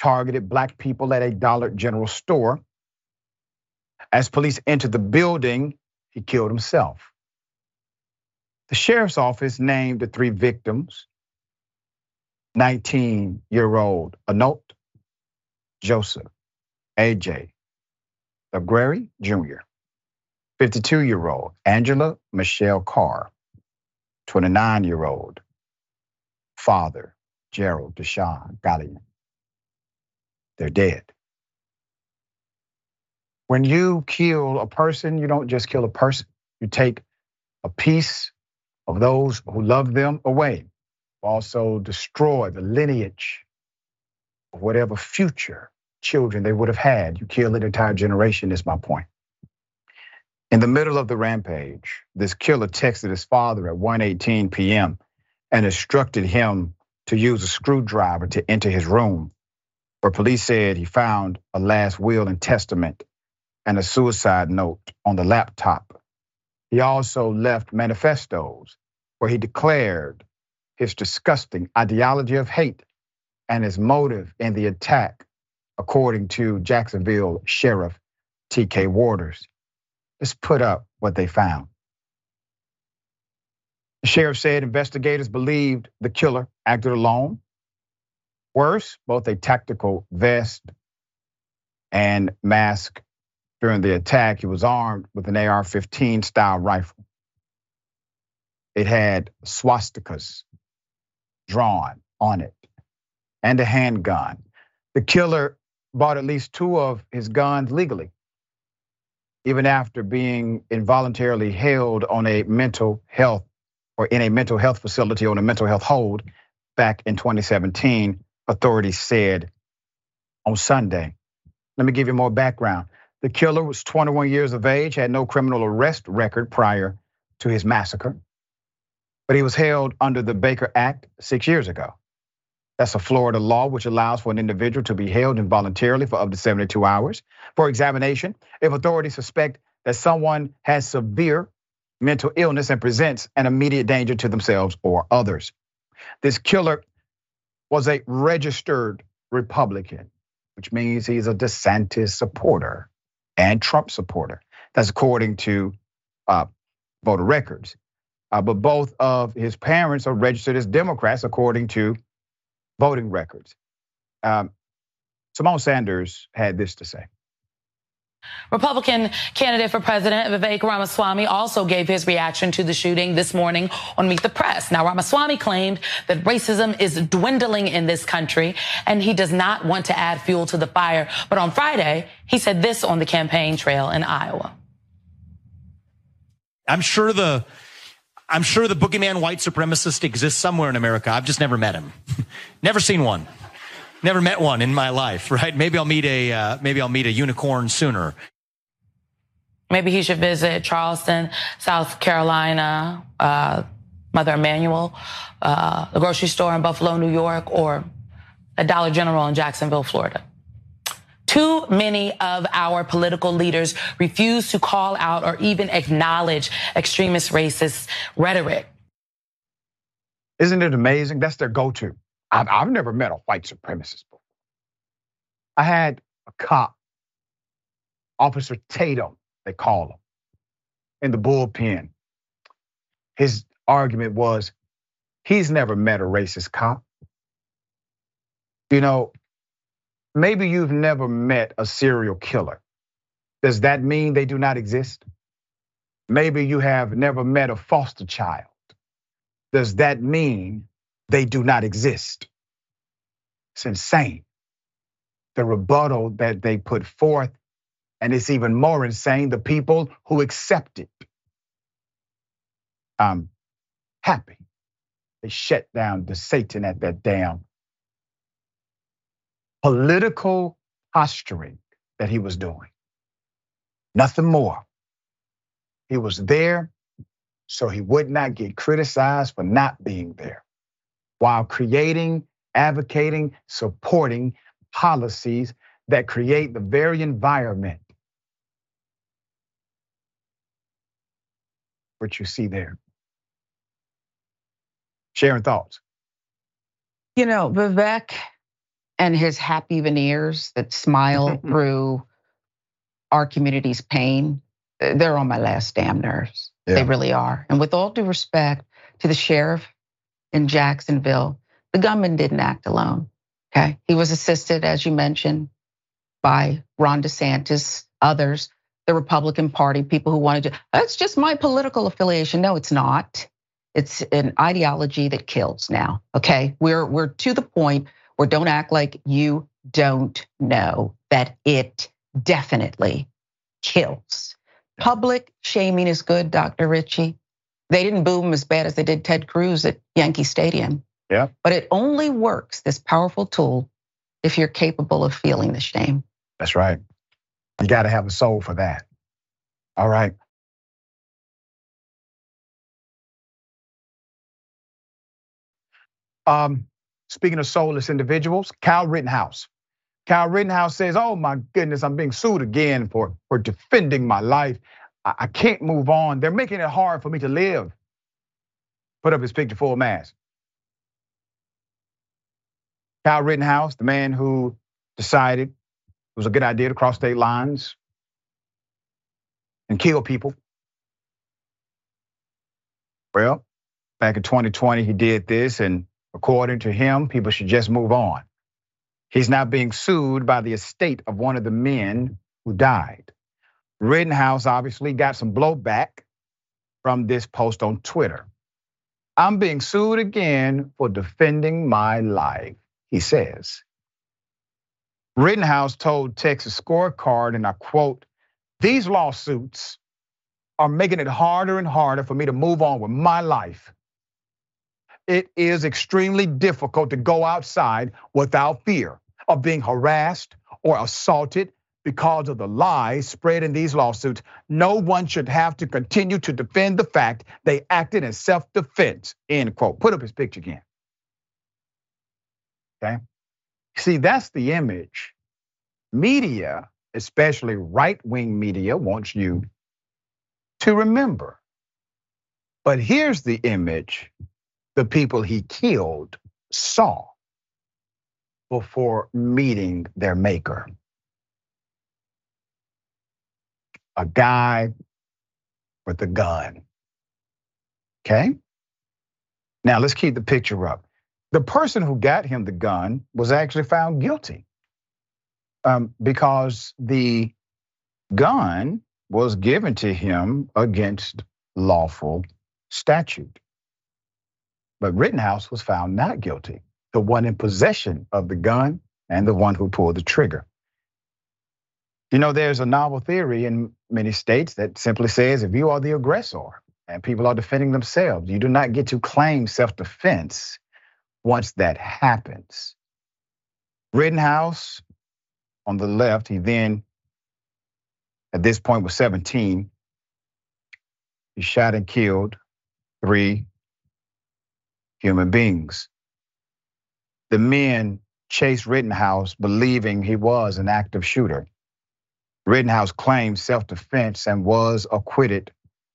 targeted black people at a Dollar General store. As police entered the building, he killed himself. The sheriff's office named the three victims 19 year old Anolt Joseph, AJ Laguerre Jr., 52 year old Angela Michelle Carr, 29 year old father Jerrald Deshawn Gallion they're dead. When you kill a person, you don't just kill a person, you take a piece of those who love them away. Also, destroy the lineage of whatever future children they would have had. You kill an entire generation, is my point. In the middle of the rampage, this killer texted his father at 1:18 p.m. and instructed him to use a screwdriver to enter his room where police said he found a last will and testament and a suicide note on the laptop. He also left manifestos where he declared his disgusting ideology of hate and his motive in the attack, according to Jacksonville Sheriff T.K. Waters. Let's put up what they found. The sheriff said investigators believed the killer acted alone. Worse, both a tactical vest and mask during the attack. He was armed with an AR 15 style rifle. It had swastikas drawn on it and a handgun. The killer bought at least two of his guns legally, even after being involuntarily held on a mental health or in a mental health facility on a mental health hold back in 2017, authorities said on Sunday. Let me give you more background. The killer was 21 years of age, had no criminal arrest record prior to his massacre, but he was held under the Baker Act six years ago. That's a Florida law which allows for an individual to be held involuntarily for up to 72 hours for examination if authorities suspect that someone has severe mental illness and presents an immediate danger to themselves or others. This killer was a registered Republican, which means he's a DeSantis supporter and Trump supporter. That's according to uh, voter records. Uh, but both of his parents are registered as Democrats, according to voting records. Um, Symone Sanders had this to say. Republican candidate for president Vivek Ramaswamy also gave his reaction to the shooting this morning on Meet the Press. Now, Ramaswamy claimed that racism is dwindling in this country and he does not want to add fuel to the fire. But on Friday, he said this on the campaign trail in Iowa. I'm sure the I'm sure the boogeyman white supremacist exists somewhere in America. I've just never met him. never seen one. Never met one in my life, right? Maybe I'll meet a uh, maybe I'll meet a unicorn sooner. Maybe he should visit Charleston, South Carolina, uh, Mother Emanuel, uh, the grocery store in Buffalo, New York, or a Dollar General in Jacksonville, Florida. Too many of our political leaders refuse to call out or even acknowledge extremist racist rhetoric. Isn't it amazing? That's their go to. I've, I've never met a white supremacist before. I had a cop, Officer Tatum, they call him, in the bullpen. His argument was he's never met a racist cop. You know, maybe you've never met a serial killer. Does that mean they do not exist? Maybe you have never met a foster child. Does that mean they do not exist. It's insane. The rebuttal that they put forth, and it's even more insane the people who accept it. I'm happy they shut down DeSantis at that damn political posturing that he was doing. Nothing more. He was there so he would not get criticized for not being there while creating, advocating, supporting policies that create the very environment what you see there. Sharing thoughts. You know, Vivek and his happy veneers that smile through our community's pain, they're on my last damn nerves. Yeah. They really are. And with all due respect to the sheriff in Jacksonville, the gunman didn't act alone. Okay. He was assisted, as you mentioned, by Ron DeSantis, others, the Republican Party, people who wanted to, that's just my political affiliation. No, it's not. It's an ideology that kills now. Okay. We're we're to the point where don't act like you don't know that it definitely kills. Public shaming is good, Dr. Richey. They didn't boo him as bad as they did Ted Cruz at Yankee Stadium. Yeah. But it only works, this powerful tool, if you're capable of feeling the shame. That's right. You got to have a soul for that. All right. Um, speaking of soulless individuals, Kyle Rittenhouse. Kyle Rittenhouse says, "Oh my goodness, I'm being sued again for for defending my life. I can't move on. They're making it hard for me to live. Put up his picture full mask. Kyle Rittenhouse, the man who decided it was a good idea to cross state lines and kill people. Well, back in 2020, he did this, and according to him, people should just move on. He's now being sued by the estate of one of the men who died. Rittenhouse obviously got some blowback from this post on Twitter. I'm being sued again for defending my life, he says. Rittenhouse told Texas Scorecard, and I quote, these lawsuits are making it harder and harder for me to move on with my life. It is extremely difficult to go outside without fear of being harassed or assaulted because of the lies spread in these lawsuits. No one should have to continue to defend the fact they acted in self defense. End quote. Put up his picture again. Okay. See, that's the image. Media, especially right wing media, wants you to remember. But here's the image the people he killed saw before meeting their maker. A guy with a gun. Okay? Now let's keep the picture up. The person who got him the gun was actually found guilty um, because the gun was given to him against lawful statute. But Rittenhouse was found not guilty, the one in possession of the gun and the one who pulled the trigger. You know, there's a novel theory in many states that simply says if you are the aggressor and people are defending themselves, you do not get to claim self defense once that happens. Rittenhouse on the left, he then, at this point, was 17. He shot and killed three human beings. The men chased Rittenhouse believing he was an active shooter. Rittenhouse claimed self defense and was acquitted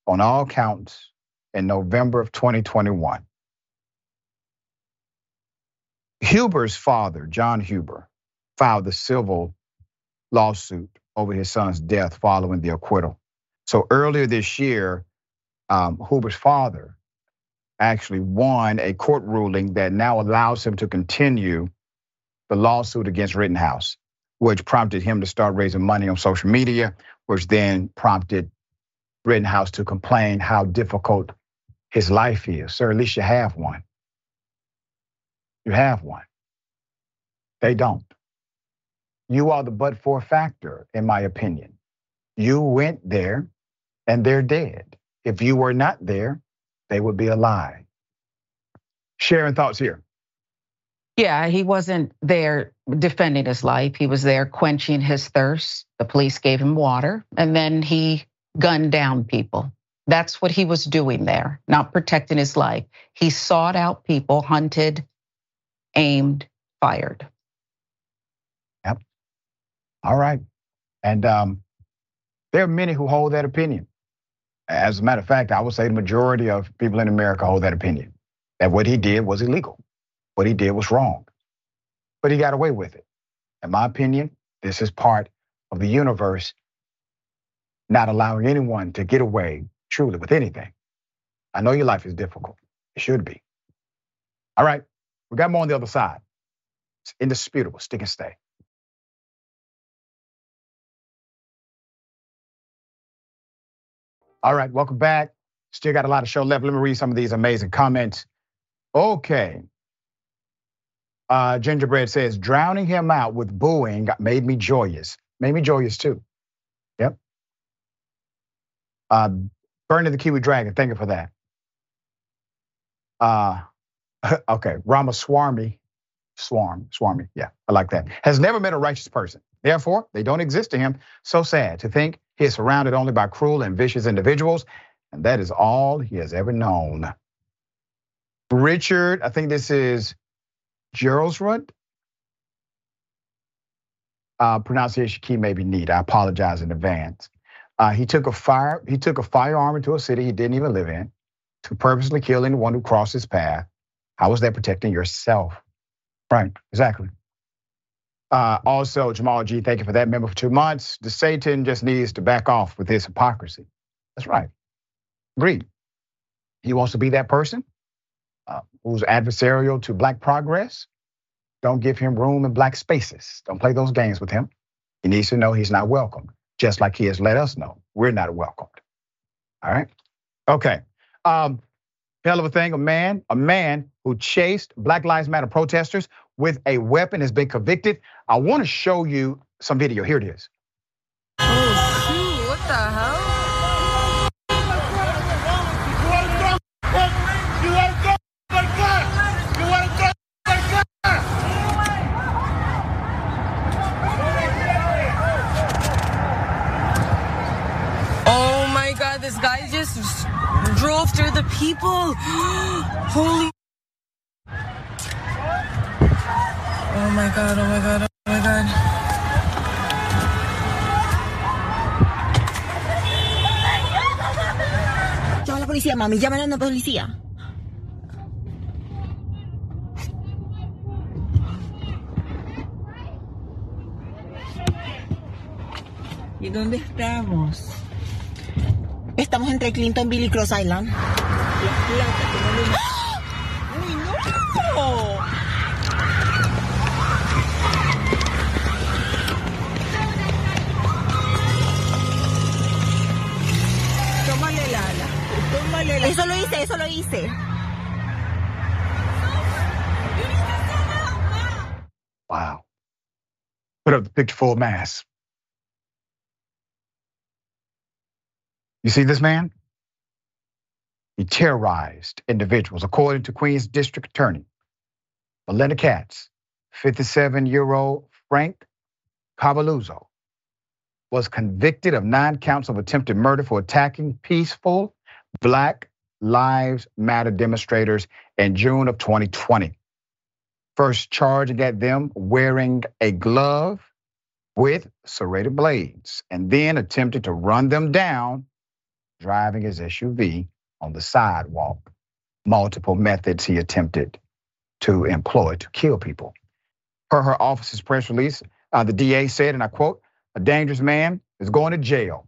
on all counts in November of 2021. Huber's father, John Huber, filed the civil lawsuit over his son's death following the acquittal. So earlier this year, um, Huber's father actually won a court ruling that now allows him to continue the lawsuit against Rittenhouse, which prompted him to start raising money on social media, which then prompted Rittenhouse to complain how difficult his life is. Sir, at least you have one. You have one. They don't. You are the but for factor, in my opinion. You went there and they're dead. If you were not there, they would be alive. Sharing thoughts here. Yeah, he wasn't there defending his life. He was there quenching his thirst. The police gave him water and then he gunned down people. That's what he was doing there, not protecting his life. He sought out people, hunted, aimed, fired. Yep. All right. And um, there are many who hold that opinion. As a matter of fact, I would say the majority of people in America hold that opinion that what he did was illegal. What he did was wrong. But he got away with it. In my opinion, this is part of the universe not allowing anyone to get away truly with anything. I know your life is difficult. It should be. All right, we got more on the other side. It's indisputable. Stick and stay. All right, welcome back. Still got a lot of show left. Let me read some of these amazing comments. Okay. Uh, Gingerbread says, drowning him out with booing made me joyous. Made me joyous too. Yep. Uh, Burning the Kiwi Dragon, thank you for that. Uh, okay, Ramaswamy, Swarm, Swarmy, yeah, I like that. Has never met a righteous person. Therefore, they don't exist to him. So sad to think he is surrounded only by cruel and vicious individuals, and that is all he has ever known. Richard, I think this is Geraldsrud. Uh, pronunciation key may be. I apologize in advance. Uh, he took a fire. He took a firearm into a city he didn't even live in to purposely kill anyone who crossed his path. How was that protecting yourself? Right. Exactly. Uh, also, Jamal G, thank you for that member for two months. The Satan just needs to back off with his hypocrisy. That's right. Agreed. He wants to be that person who's adversarial to black progress. Don't give him room in black spaces. Don't play those games with him. He needs to know he's not welcome, just like he has let us know we're not welcomed. All right. Okay. Um, hell of a thing. A man, a man who chased Black Lives Matter protesters with a weapon has been convicted. I want to show you some video. Here it is. Oh shoot! What the hell? Through the people. Holy. Oh my god, oh my god, oh my god. Llama a la policía, mami. Llaman a la policía. ¿Y dónde estamos? Estamos entre Clintonville y Cross Island. Eso lo hice, eso lo hice. Wow. What a big full mass. You see this man? He terrorized individuals, according to Queens District Attorney Melinda Katz. 57 year old Frank Cavaluzzo was convicted of nine counts of attempted murder for attacking peaceful Black Lives Matter demonstrators in June of 2020. First charging at them wearing a glove with serrated blades, and then attempted to run them down driving his SUV on the sidewalk. Multiple methods he attempted to employ to kill people. Per her office's press release, uh, the DA said, and I quote, a dangerous man is going to jail.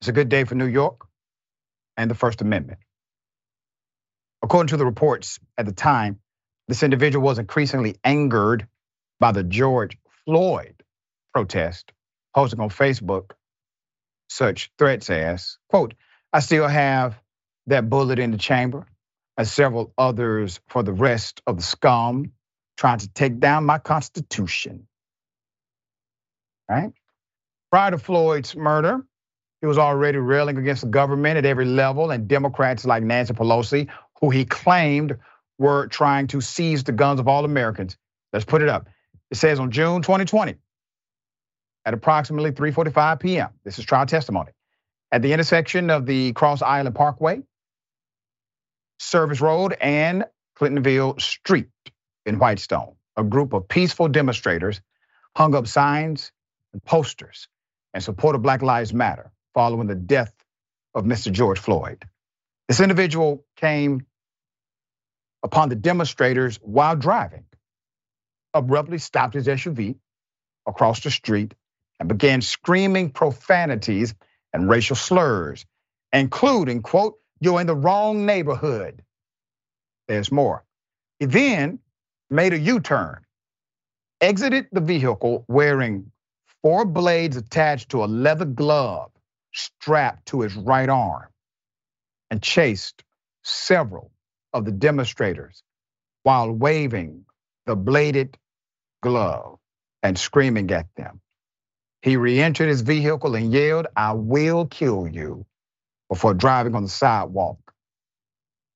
It's a good day for New York and the First Amendment. According to the reports at the time, this individual was increasingly angered by the George Floyd protest, posting on Facebook such threats as, quote, I still have that bullet in the chamber, and several others for the rest of the scum trying to take down my constitution. Right? Prior to Floyd's murder, he was already railing against the government at every level, and Democrats like Nancy Pelosi, who he claimed were trying to seize the guns of all Americans. Let's put it up. It says on June 2020, at approximately 3:45 p.m. This is trial testimony. At the intersection of the Cross Island Parkway, Service Road, and Clintonville Street in Whitestone, a group of peaceful demonstrators hung up signs and posters in support of Black Lives Matter following the death of Mr. George Floyd. This individual came upon the demonstrators while driving, abruptly stopped his SUV across the street and began screaming profanities and racial slurs, including, quote, you're in the wrong neighborhood. There's more. He then made a U turn, exited the vehicle wearing four blades attached to a leather glove strapped to his right arm, and chased several of the demonstrators while waving the bladed glove and screaming at them. He re entered his vehicle and yelled, I will kill you, before driving on the sidewalk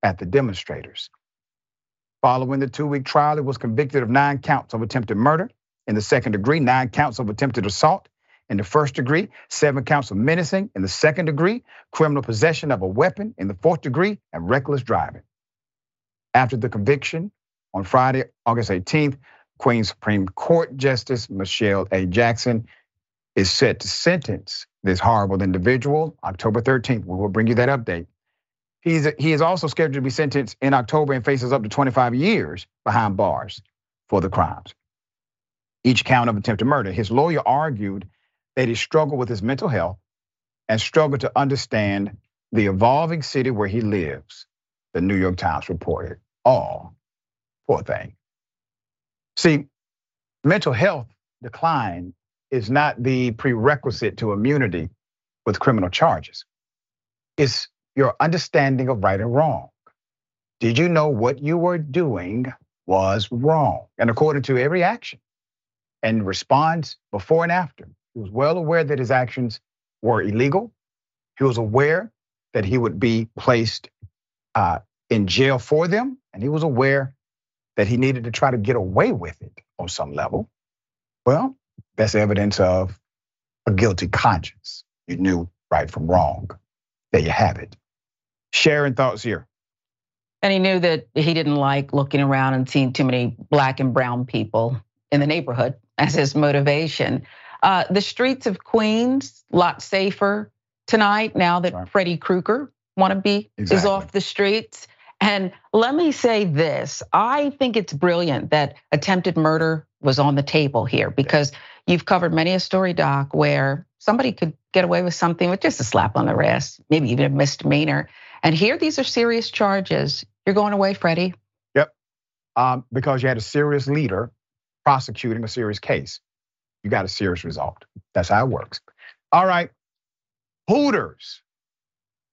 at the demonstrators. Following the two week trial, he was convicted of nine counts of attempted murder in the second degree, nine counts of attempted assault in the first degree, seven counts of menacing in the second degree, criminal possession of a weapon in the fourth degree, and reckless driving. After the conviction on Friday, August 18th, Queens Supreme Court Justice Michelle A. Jackson is set to sentence this horrible individual October 13th. We will bring you that update. He's, he is also scheduled to be sentenced in October and faces up to 25 years behind bars for the crimes. each count of attempted murder. His lawyer argued that he struggled with his mental health and struggled to understand the evolving city where he lives, the New York Times reported. Oh, poor thing. See, mental health decline is not the prerequisite to immunity with criminal charges. It's your understanding of right and wrong. Did you know what you were doing was wrong? And according to every action and response before and after, he was well aware that his actions were illegal. He was aware that he would be placed uh, in jail for them, and he was aware that he needed to try to get away with it on some level. Well, that's evidence of a guilty conscience. You knew right from wrong. There you have it. Sharon thoughts here. And he knew that he didn't like looking around and seeing too many black and brown people in the neighborhood as his motivation. Uh, the streets of Queens, a lot safer tonight now that right. Freddy Krueger wannabe exactly. is off the streets. And let me say this I think it's brilliant that attempted murder was on the table here because you've covered many a story, Doc, where somebody could get away with something with just a slap on the wrist, maybe even a misdemeanor. And here, these are serious charges. You're going away, Freddie. Yep. Um, because you had a serious leader prosecuting a serious case. You got a serious result. That's how it works. All right. Hooters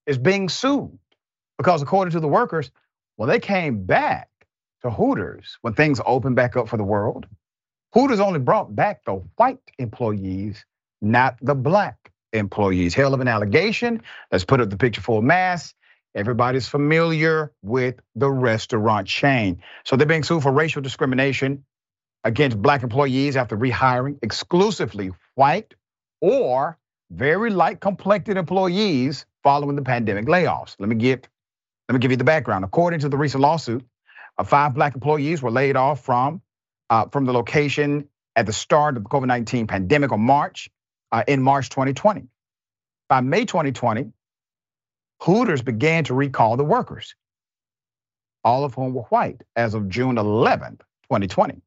is being sued because, according to the workers, when they came back to Hooters, when things opened back up for the world, Hooters only brought back the white employees, not the black employees. Hell of an allegation. Let's put up the picture full mass. Everybody's familiar with the restaurant chain. So they're being sued for racial discrimination against black employees after rehiring exclusively white or very light complected employees following the pandemic layoffs. Let me give let me give you the background. According to the recent lawsuit, uh, five black employees were laid off from from the location at the start of the COVID-19 pandemic on March uh, in March 2020. By May 2020, Hooters began to recall the workers, all of whom were white, as of June 11th, 2020.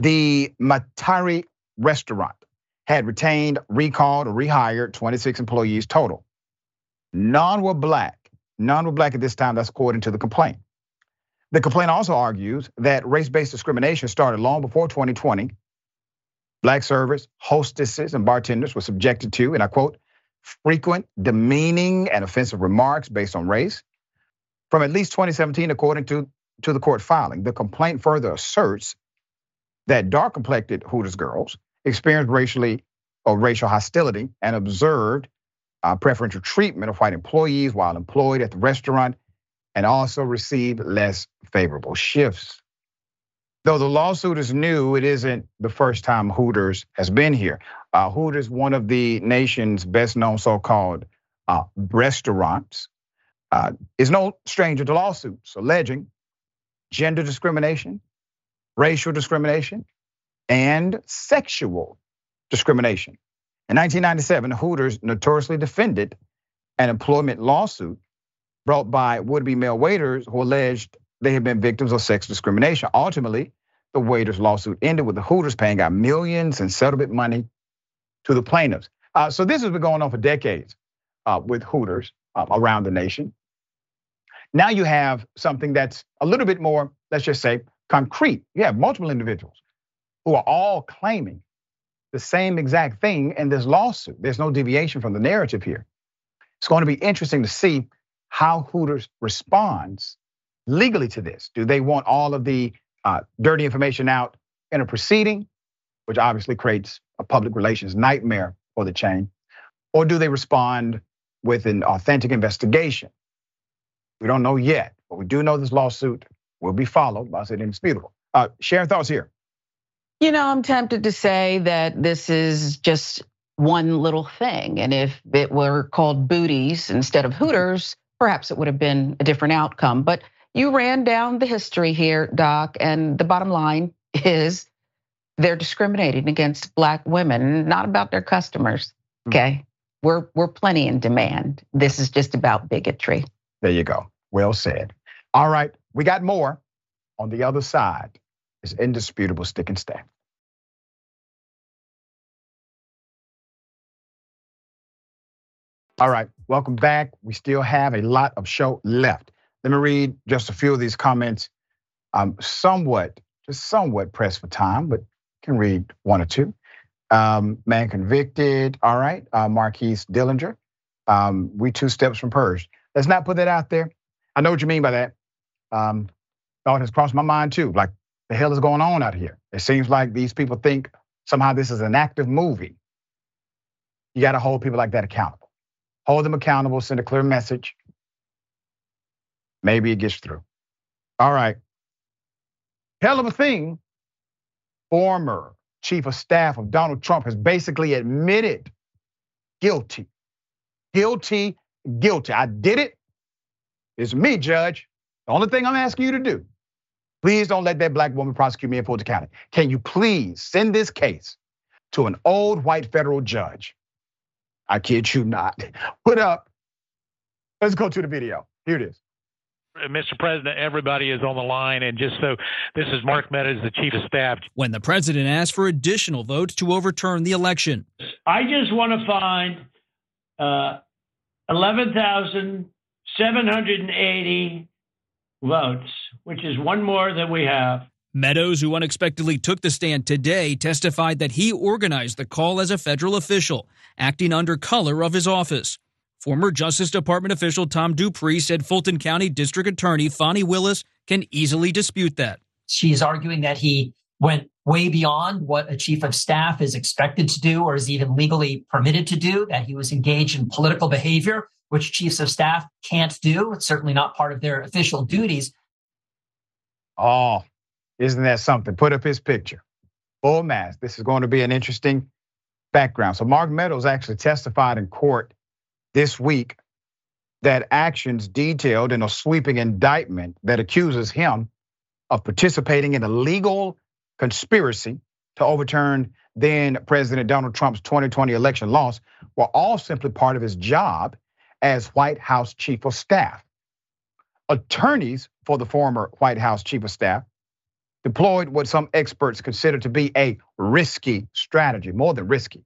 The Metairie restaurant had retained, recalled, or rehired 26 employees total. None were black. None were black at this time. That's according to the complaint. The complaint also argues that race based discrimination started long before 2020. Black servers, hostesses, and bartenders were subjected to, and I quote, frequent demeaning and offensive remarks based on race. From at least 2017, according to, to the court filing, the complaint further asserts that dark complected Hooters girls experienced racially or racial hostility and observed uh, preferential treatment of white employees while employed at the restaurant and also receive less favorable shifts. Though the lawsuit is new, it isn't the first time Hooters has been here. Uh, Hooters, one of the nation's best known so called uh, restaurants, uh, is no stranger to lawsuits alleging gender discrimination, racial discrimination, and sexual discrimination. In 1997, Hooters notoriously defended an employment lawsuit brought by would-be male waiters who alleged they had been victims of sex discrimination. Ultimately, the waiters' lawsuit ended with the Hooters paying out millions in settlement money to the plaintiffs. Uh, so this has been going on for decades uh, with Hooters uh, around the nation. Now you have something that's a little bit more, let's just say, concrete. You have multiple individuals who are all claiming the same exact thing in this lawsuit. There's no deviation from the narrative here. It's going to be interesting to see how Hooters responds legally to this. Do they want all of the uh, dirty information out in a proceeding, which obviously creates a public relations nightmare for the chain? Or do they respond with an authentic investigation? We don't know yet, but we do know this lawsuit will be followed by it indisputable. Uh, share thoughts here. You know, I'm tempted to say that this is just one little thing. And if it were called booties instead of Hooters, perhaps it would have been a different outcome. But you ran down the history here, Doc, and the bottom line is they're discriminating against black women, not about their customers. Hmm. Okay. We're we're plenty in demand. This is just about bigotry. There you go. Well said. All right, we got more on the other side is indisputable stick and stay. All right, welcome back. We still have a lot of show left. Let me read just a few of these comments. I'm somewhat, just somewhat pressed for time, but can read one or two. Um, man convicted. All right, uh, Marquise Dillinger. Um, we two steps from purge. Let's not put that out there. I know what you mean by that. Um, thought has crossed my mind too. Like the hell is going on out here? It seems like these people think somehow this is an active movie. You got to hold people like that accountable. Hold them accountable. Send a clear message. Maybe it gets through. All right. Hell of a thing. Former chief of staff of Donald Trump has basically admitted guilty. Guilty, guilty. I did it. It's me, Judge. The only thing I'm asking you to do, please don't let that black woman prosecute me in Fulton County. Can you please send this case to an old white federal judge? I kid you not. Put up. Let's go to the video. Here it is. Mr. President, everybody is on the line. And just so this is Mark Meadows, the chief of staff. When the president asked for additional votes to overturn the election, I just want to find uh, 11,780 votes, which is one more than we have. Meadows, who unexpectedly took the stand today, testified that he organized the call as a federal official, acting under color of his office. Former Justice Department official Tom Dupree said Fulton County District Attorney Fani Willis can easily dispute that. She's arguing that he went way beyond what a chief of staff is expected to do or is even legally permitted to do, that he was engaged in political behavior, which chiefs of staff can't do. It's certainly not part of their official duties. Oh, isn't that something? Put up his picture. Full mask. This is going to be an interesting background. So Mark Meadows actually testified in court this week that actions detailed in a sweeping indictment that accuses him of participating in a legal conspiracy to overturn then President Donald Trump's 2020 election loss were all simply part of his job as White House chief of staff. Attorneys for the former White House chief of staff deployed what some experts consider to be a risky strategy, more than risky.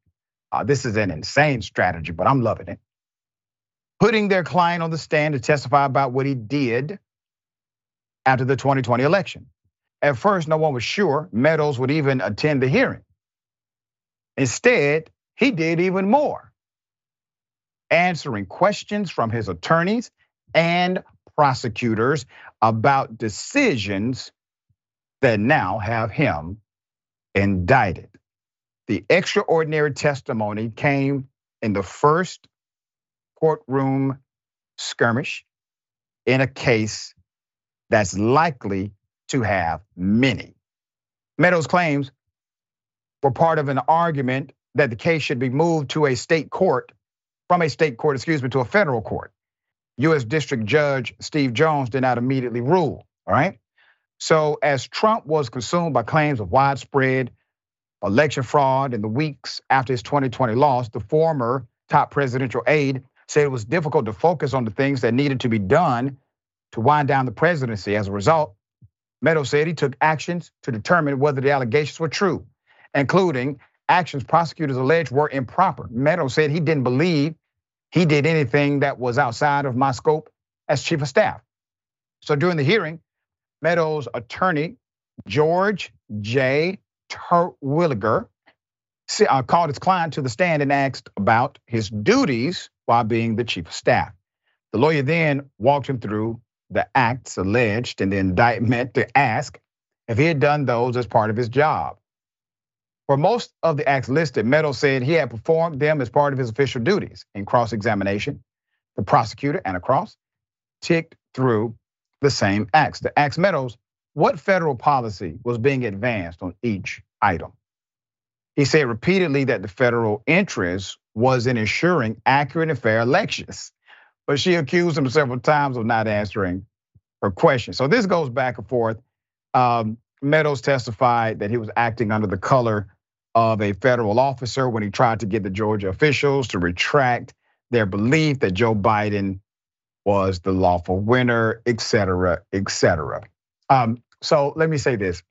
Uh, this is an insane strategy, but I'm loving it putting their client on the stand to testify about what he did after the 2020 election. At first, no one was sure Meadows would even attend the hearing. Instead, he did even more, answering questions from his attorneys and prosecutors about decisions that now have him indicted. The extraordinary testimony came in the first courtroom skirmish in a case that's likely to have many. Meadows' claims were part of an argument that the case should be moved to a state court, from a state court, excuse me, to a federal court. US District Judge Steve Jones did not immediately rule, all right? So, as Trump was consumed by claims of widespread election fraud in the weeks after his 2020 loss, the former top presidential aide said it was difficult to focus on the things that needed to be done to wind down the presidency. As a result, Meadows said he took actions to determine whether the allegations were true, including actions prosecutors alleged were improper. Meadows said he didn't believe he did anything that was outside of my scope as chief of staff. So during the hearing, Meadows' attorney, George J. Terwilliger, uh, called his client to the stand and asked about his duties while being the chief of staff. The lawyer then walked him through the acts alleged in the indictment to ask if he had done those as part of his job. For most of the acts listed, Meadows said he had performed them as part of his official duties. In cross examination, the prosecutor, Anna Cross, ticked through the same acts. The asked Meadows what federal policy was being advanced on each item. He said repeatedly that the federal interest was in ensuring accurate and fair elections. But she accused him several times of not answering her question. So this goes back and forth. Um, Meadows testified that he was acting under the color of a federal officer when he tried to get the Georgia officials to retract their belief that Joe Biden was the lawful winner, et cetera, et cetera. Um, so let me say this.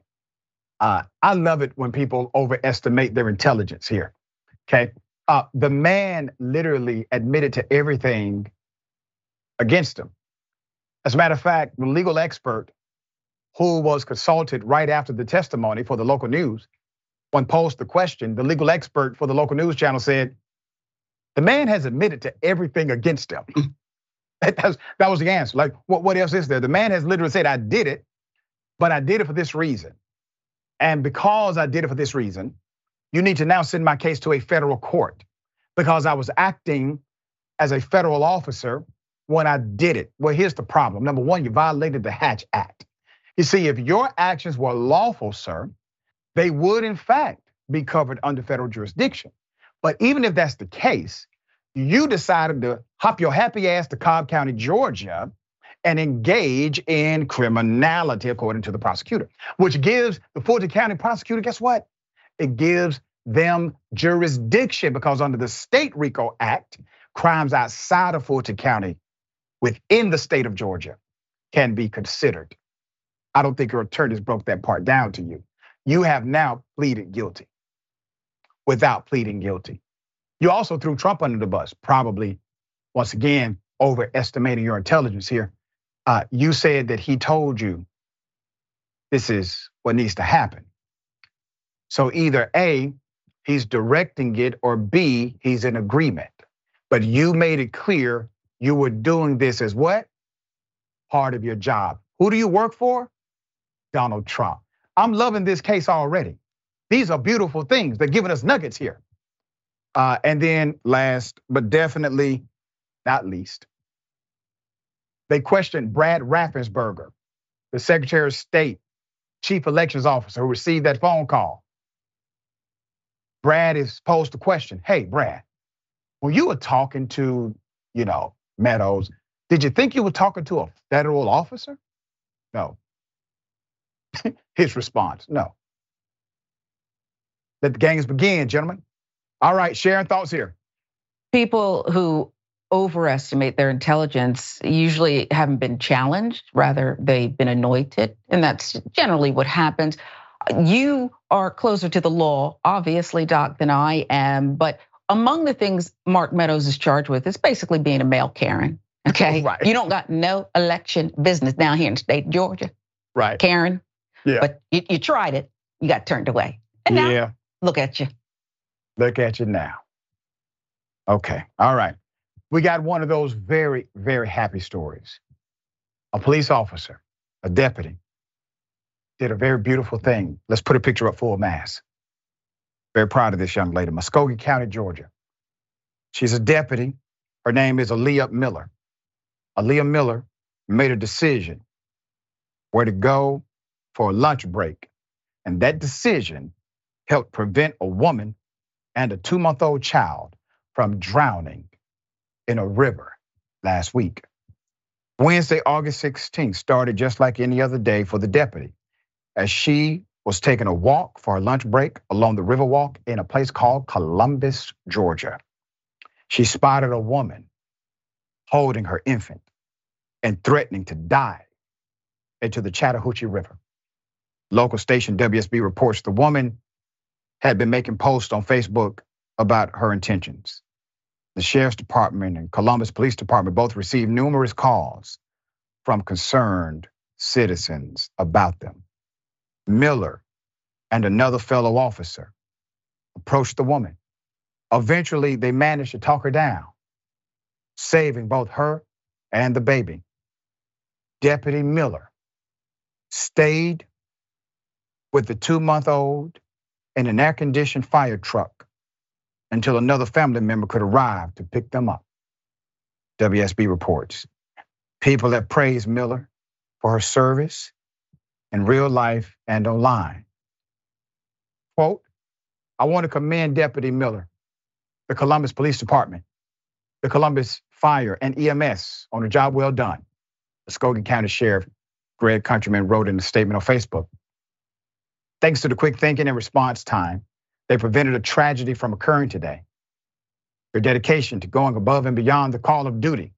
Uh, I love it when people overestimate their intelligence here. Okay. Uh, the man literally admitted to everything against him. As a matter of fact, the legal expert who was consulted right after the testimony for the local news, when posed the question, the legal expert for the local news channel said, the man has admitted to everything against him. that, was, that was the answer. Like, what, what else is there? The man has literally said, I did it, but I did it for this reason. And because I did it for this reason, you need to now send my case to a federal court because I was acting as a federal officer when I did it. Well, here's the problem. Number one, you violated the Hatch Act. You see, if your actions were lawful, sir, they would in fact be covered under federal jurisdiction. But even if that's the case, you decided to hop your happy ass to Cobb County, Georgia, and engage in criminality, according to the prosecutor, which gives the Fulton County prosecutor, guess what? It gives them jurisdiction because under the State RICO Act, crimes outside of Fulton County within the state of Georgia can be considered. I don't think your attorneys broke that part down to you. You have now pleaded guilty without pleading guilty. You also threw Trump under the bus, probably once again overestimating your intelligence here. Uh, you said that he told you this is what needs to happen. So either A, he's directing it, or B, he's in agreement. But you made it clear you were doing this as what? Part of your job. Who do you work for? Donald Trump. I'm loving this case already. These are beautiful things. They're giving us nuggets here. Uh, and then last, but definitely not least, they questioned Brad Raffensperger, the Secretary of State, Chief Elections Officer who received that phone call. Brad is posed the question, hey, Brad, when you were talking to, you know, Meadows, did you think you were talking to a federal officer? No. His response, no. Let the games begin, gentlemen. All right, Sharon, thoughts here. People who overestimate their intelligence usually haven't been challenged, rather, they've been anointed. And that's generally what happens. You are closer to the law, obviously, Doc, than I am. But among the things Mark Meadows is charged with is basically being a mail Karen. Okay. Right. You don't got no election business down here in state of Georgia. Right. Karen. Yeah. But you, you tried it. You got turned away. And now, yeah. look at you. Look at you now. Okay. All right. We got one of those very, very happy stories. A police officer, a deputy, did a very beautiful thing. Let's put a picture up full mass. Very proud of this young lady, Muscogee County, Georgia. She's a deputy. Her name is Aaliyah Miller. Aaliyah Miller made a decision where to go for a lunch break. And that decision helped prevent a woman and a two month old child from drowning in a river last week. Wednesday, August 16th started just like any other day for the deputy as she was taking a walk for a lunch break along the Riverwalk in a place called Columbus, Georgia. She spotted a woman holding her infant and threatening to dive into the Chattahoochee River. Local station WSB reports the woman had been making posts on Facebook about her intentions. The sheriff's department and Columbus Police Department both received numerous calls from concerned citizens about them. Miller and another fellow officer approached the woman. Eventually, they managed to talk her down, saving both her and the baby. Deputy Miller stayed with the two month old in an air conditioned fire truck until another family member could arrive to pick them up. WSB reports. People have praised Miller for her service in real life and online. Quote, I want to commend Deputy Miller, the Columbus Police Department, the Columbus Fire and EMS on a job well done. Muscogee County Sheriff Greg Countryman wrote in a statement on Facebook. Thanks to the quick thinking and response time, they prevented a tragedy from occurring today. Your dedication to going above and beyond the call of duty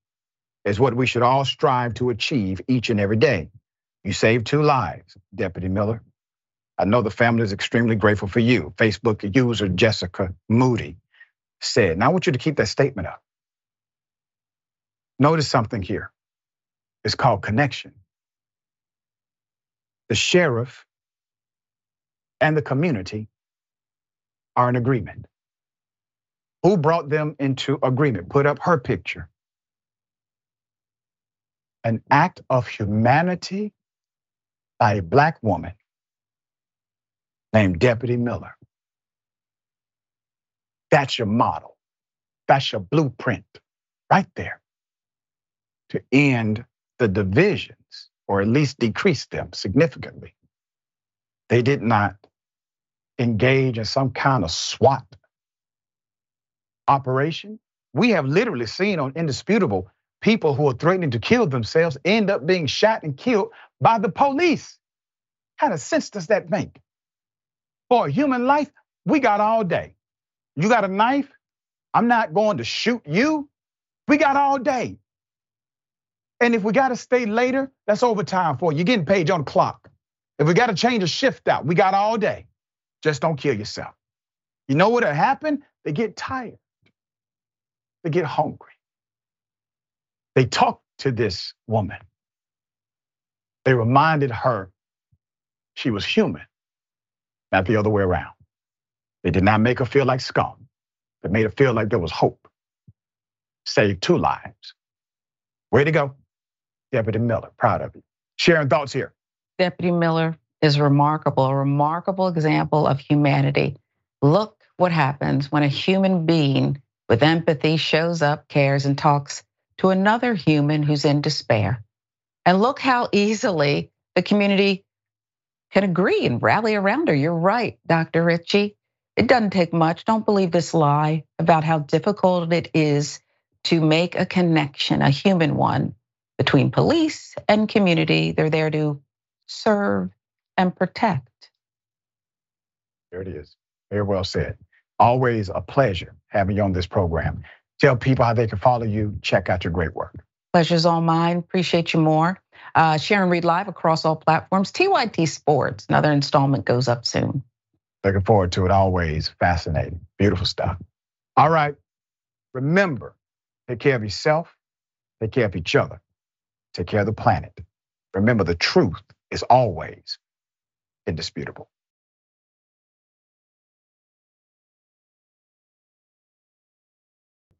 is what we should all strive to achieve each and every day. You saved two lives, Deputy Miller. I know the family is extremely grateful for you. Facebook user Jessica Moody said. Now I want you to keep that statement up. Notice something here. It's called connection. The sheriff and the community are in agreement. Who brought them into agreement? Put up her picture. An act of humanity by a black woman named Deputy Miller. That's your model. That's your blueprint right there to end the divisions or at least decrease them significantly. They did not engage in some kind of SWAT operation. We have literally seen on Indisputable people who are threatening to kill themselves end up being shot and killed by the police. What kind of sense does that make? For a human life, we got all day. You got a knife? I'm not going to shoot you. We got all day. And if we got to stay later, that's overtime for you. You're getting paid on the clock. If we got to change a shift out, we got all day. Just don't kill yourself. You know what'll happen? They get tired. They get hungry. They talked to this woman. They reminded her she was human, not the other way around. They did not make her feel like scum. They made her feel like there was hope. Saved two lives. Way to go, Deputy Miller. Proud of you. Sharon thoughts here. Deputy Miller is remarkable, a remarkable example of humanity. Look what happens when a human being with empathy shows up, cares, and talks to another human who's in despair. And look how easily the community can agree and rally around her. You're right, Dr. Richey. It doesn't take much. Don't believe this lie about how difficult it is to make a connection, a human one, between police and community. They're there to serve and protect. There it is. Very well said. Always a pleasure having you on this program. Tell people how they can follow you. Check out your great work. Pleasure's all mine. Appreciate you more. Uh, Sharon Reed live across all platforms. TYT Sports, another installment goes up soon. Looking forward to it. Always fascinating. Beautiful stuff. All right. Remember, take care of yourself, take care of each other, take care of the planet. Remember, the truth is always indisputable.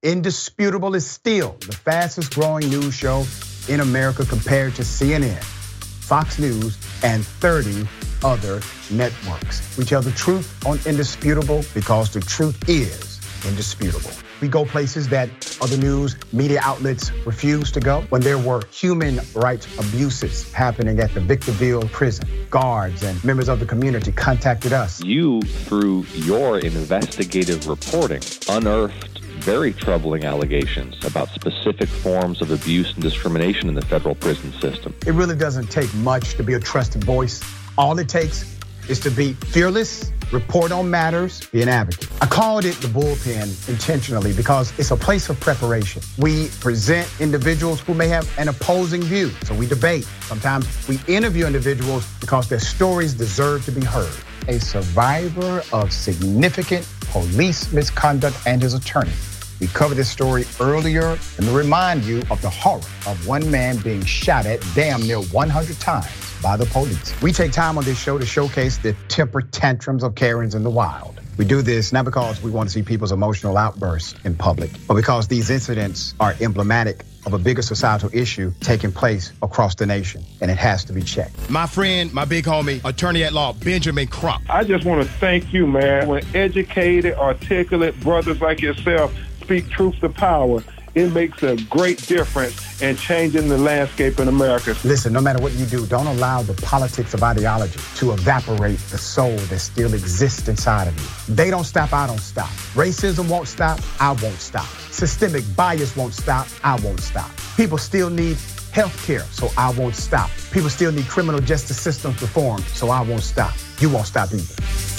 Indisputable is still the fastest growing news show in America compared to CNN, Fox News, and 30 other networks. We tell the truth on Indisputable because the truth is indisputable. We go places that other news media outlets refuse to go. When there were human rights abuses happening at the Victorville prison, guards and members of the community contacted us. You, through your investigative reporting, unearthed very troubling allegations about specific forms of abuse and discrimination in the federal prison system. It really doesn't take much to be a trusted voice. All it takes is to be fearless, report on matters, be an advocate. I called it the bullpen intentionally because it's a place of preparation. We present individuals who may have an opposing view, so we debate. Sometimes we interview individuals because their stories deserve to be heard. A survivor of significant police misconduct and his attorney we covered this story earlier and to remind you of the horror of one man being shot at damn near 100 times by the police. We take time on this show to showcase the temper tantrums of Karens in the wild. We do this not because we want to see people's emotional outbursts in public, but because these incidents are emblematic of a bigger societal issue taking place across the nation, and it has to be checked. My friend, my big homie, attorney at law, Benjamin Crump. I just want to thank you, man. When educated, articulate brothers like yourself speak truth to power, it makes a great difference in changing the landscape in America. Listen, no matter what you do, don't allow the politics of ideology to evaporate the soul that still exists inside of you. They don't stop, I don't stop. Racism won't stop, I won't stop. Systemic bias won't stop, I won't stop. People still need health care, so I won't stop. People still need criminal justice systems reform, so I won't stop. You won't stop either.